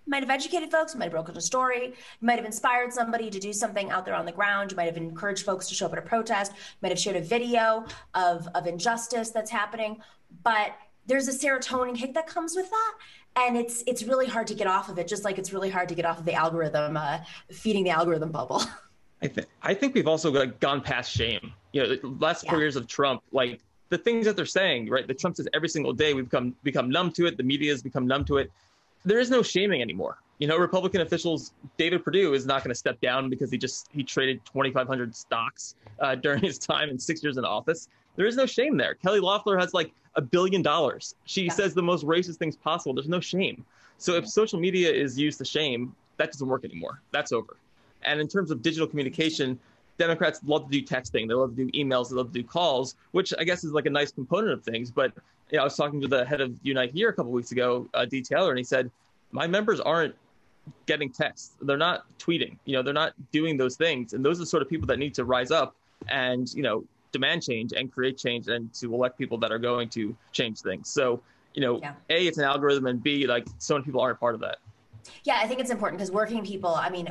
You might have educated folks, you might have broken a story, you might have inspired somebody to do something out there on the ground, you might have encouraged folks to show up at a protest, you might have shared a video of, of injustice that's happening. But there's a serotonin kick that comes with that. And it's it's really hard to get off of it, just like it's really hard to get off of the algorithm, uh, feeding the algorithm bubble. I think I think we've also like gone past shame. You know, the last yeah. four years of Trump, like the things that they're saying, right? That Trump says every single day, we've become become numb to it. The media has become numb to it. There is no shaming anymore. You know, Republican officials, David Perdue is not going to step down because he just he traded 2,500 stocks uh, during his time in six years in office. There is no shame there. Kelly Loeffler has like a billion dollars. She yeah. says the most racist things possible. There's no shame. So if social media is used to shame, that doesn't work anymore. That's over. And in terms of digital communication, Democrats love to do texting, they love to do emails, they love to do calls, which I guess is like a nice component of things. But you know, I was talking to the head of Unite Here a couple weeks ago, uh, D. Taylor, and he said, "My members aren't getting texts. They're not tweeting. You know, they're not doing those things. And those are the sort of people that need to rise up and you know demand change and create change and to elect people that are going to change things. So you know, yeah. a it's an algorithm, and b like so many people aren't part of that. Yeah, I think it's important because working people, I mean,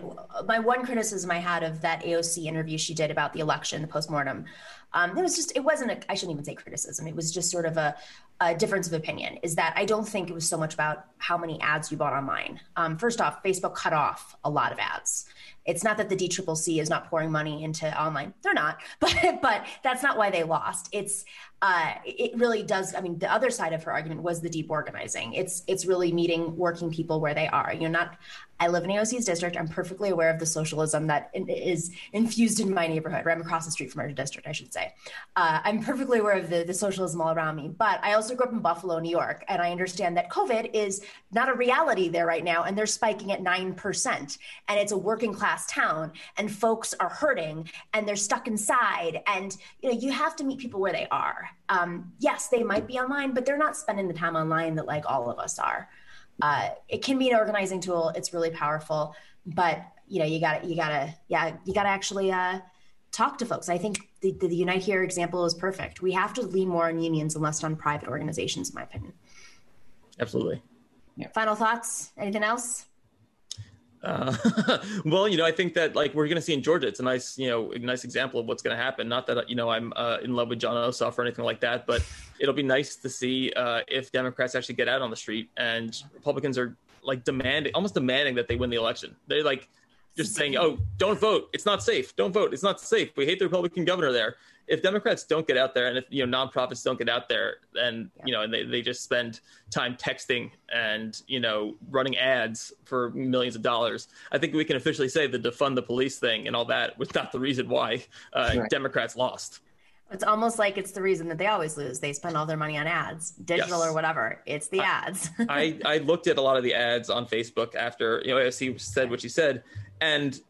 my one criticism I had of that AOC interview she did about the election, the postmortem, um, it was just, it wasn't, a, I shouldn't even say criticism. It was just sort of a, a, difference of opinion is that I don't think it was so much about how many ads you bought online. Um, first off, Facebook cut off a lot of ads It's not that the DCCC is not pouring money into online; they're not. But but that's not why they lost. It's uh, it really does. I mean, the other side of her argument was the deep organizing. It's it's really meeting working people where they are. You're not. I live in AOC's district. I'm perfectly aware of the socialism that is infused in my neighborhood. Right, I'm across the street from our district, I should say. Uh, I'm perfectly aware of the, the socialism all around me. But I also grew up in Buffalo, New York, and I understand that COVID is not a reality there right now, and they're spiking at nine percent. And it's a working class town, and folks are hurting, and they're stuck inside, and you know you have to meet people where they are um, yes, they might be online, but they're not spending the time online that like all of us are. Uh, it can be an organizing tool. It's really powerful, but you know, you got to, you got to, yeah, you got to actually uh, talk to folks. I think the, the, Unite Here example is perfect. We have to lean more on unions and less on private organizations, in my opinion. Absolutely. Yeah. Final thoughts? Anything else? Uh, well, you know, I think that like we're going to see in Georgia, it's a nice, you know, a nice example of what's going to happen. Not that you know I'm uh, in love with Jon Ossoff or anything like that, but it'll be nice to see uh, if Democrats actually get out on the street and Republicans are like demanding, almost demanding that they win the election. They're like just saying, "Oh, don't vote. It's not safe. Don't vote. It's not safe. We hate the Republican governor there." if Democrats don't get out there and if you know nonprofits don't get out there and yeah. you know and they, they just spend time texting and you know running ads for millions of dollars, I think we can officially say the defund the police thing and all that was not the reason why uh, right. Democrats lost. It's almost like it's the reason that they always lose. They spend all their money on ads, digital yes. or whatever. It's the I, ads. I, I looked at a lot of the ads on Facebook after you know AOC said what she said, and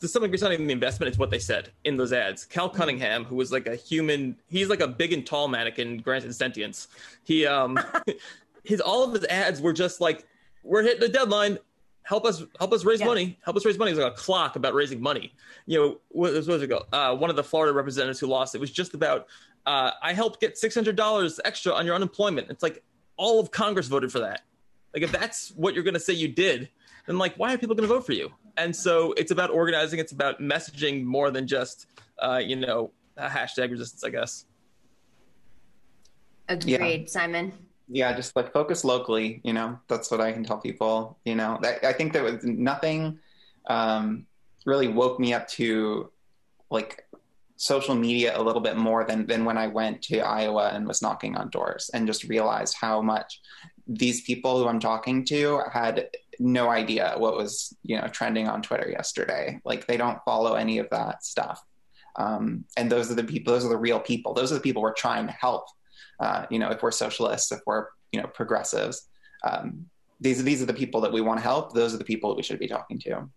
to some degree, it's not even the investment; it's what they said in those ads. Cal mm-hmm. Cunningham, who was like a human, he's like a big and tall mannequin, granted sentience. He, um, his all of his ads were just like, "We're hitting the deadline. Help us, help us raise yeah. money. Help us raise money." It was like a clock about raising money. You know, what, what was it go? Uh, one of the Florida representatives who lost it was just about, uh, "I helped get six hundred dollars extra on your unemployment." It's like all of Congress voted for that. Like if that's what you're going to say you did, then like why are people going to vote for you? And so it's about organizing. It's about messaging more than just uh, you know hashtag resistance, I guess. Agreed, yeah. Simon. Yeah, just like focus locally. You know, that's what I can tell people. You know, that, I think there was nothing um, really woke me up to like social media a little bit more than than when I went to Iowa and was knocking on doors and just realized how much these people who I'm talking to had no idea what was you know trending on Twitter yesterday. Like they don't follow any of that stuff. Um, and those are the people. Those are the real people. Those are the people we're trying to help. Uh, you know, if we're socialists, if we're you know progressives, um, these these are the people that we want to help. Those are the people that we should be talking to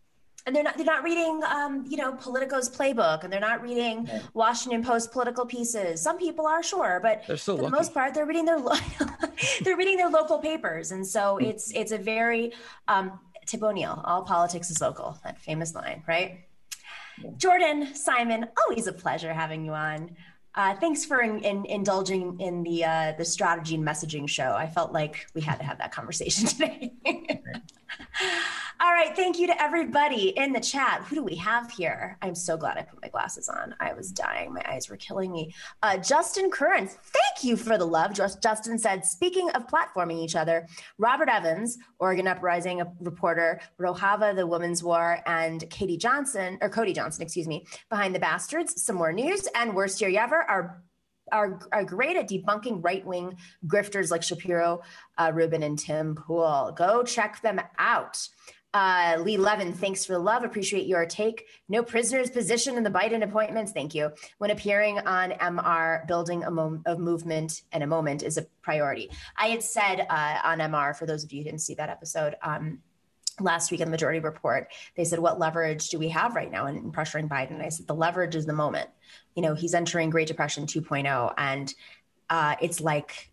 and they're not they're not reading um, you know Politico's playbook and they're not reading yeah. Washington Post political pieces. Some people are sure, but for lucky. the most part, they're reading their lo- they're reading their local papers, and so hmm. it's it's a very um, Tip O'Neill. All politics is local. That famous line, right? Yeah. Jordan Simon, always a pleasure having you on. Uh, thanks for in, in, indulging in the uh, the strategy and messaging show. I felt like we had to have that conversation today. All right. Thank you to everybody in the chat. Who do we have here? I'm so glad I put my glasses on. I was dying. My eyes were killing me. Uh, Justin Curran, thank you for the love. Just, Justin said, speaking of platforming each other, Robert Evans, Oregon Uprising reporter, Rojava, the Women's War, and Katie Johnson, or Cody Johnston, excuse me, Behind the Bastards, some more news, and Worst Year Ever are are, are great at debunking right wing grifters like Shapiro, uh, Rubin, and Tim Pool. Go check them out. Uh, Lee Levin, thanks for the love. Appreciate your take. No prisoners position in the Biden appointments. Thank you. When appearing on MR, building a, mo- a movement and a moment is a priority. I had said uh, on MR, for those of you who didn't see that episode, um, last week in the majority report, they said, What leverage do we have right now in, in pressuring Biden? I said, The leverage is the moment. You know, he's entering Great Depression 2.0, and uh, it's like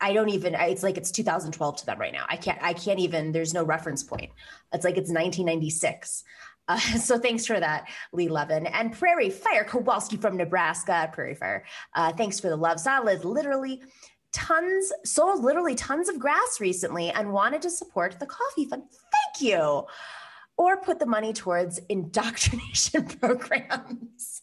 I don't even it's like it's 2012 to them right now. I can't I can't even there's no reference point. It's like it's 1996. Uh, so thanks for that, Lee Levin. And Prairie Fire Kowalski from Nebraska, Prairie Fire. Uh, thanks for the love. Solid literally tons, sold literally tons of grass recently and wanted to support the coffee fund. Thank you. Or put the money towards indoctrination programs.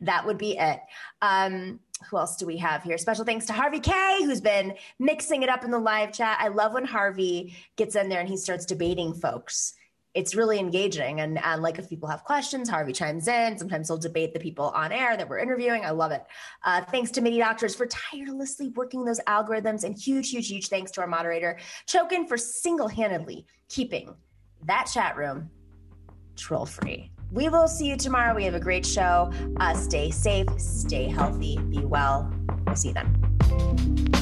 that would be it. Um, who else do we have here? Special thanks to Harvey K, who's been mixing it up in the live chat. I love when Harvey gets in there and he starts debating folks. It's really engaging. And, and like if people have questions, Harvey chimes in. Sometimes he'll debate the people on air that we're interviewing. I love it. Uh, thanks to MIDI Doctors for tirelessly working those algorithms. And huge, huge, huge thanks to our moderator, Chokin, for single handedly keeping that chat room troll free. We will see you tomorrow. We have a great show. Uh, stay safe, stay healthy, be well. We'll see you then.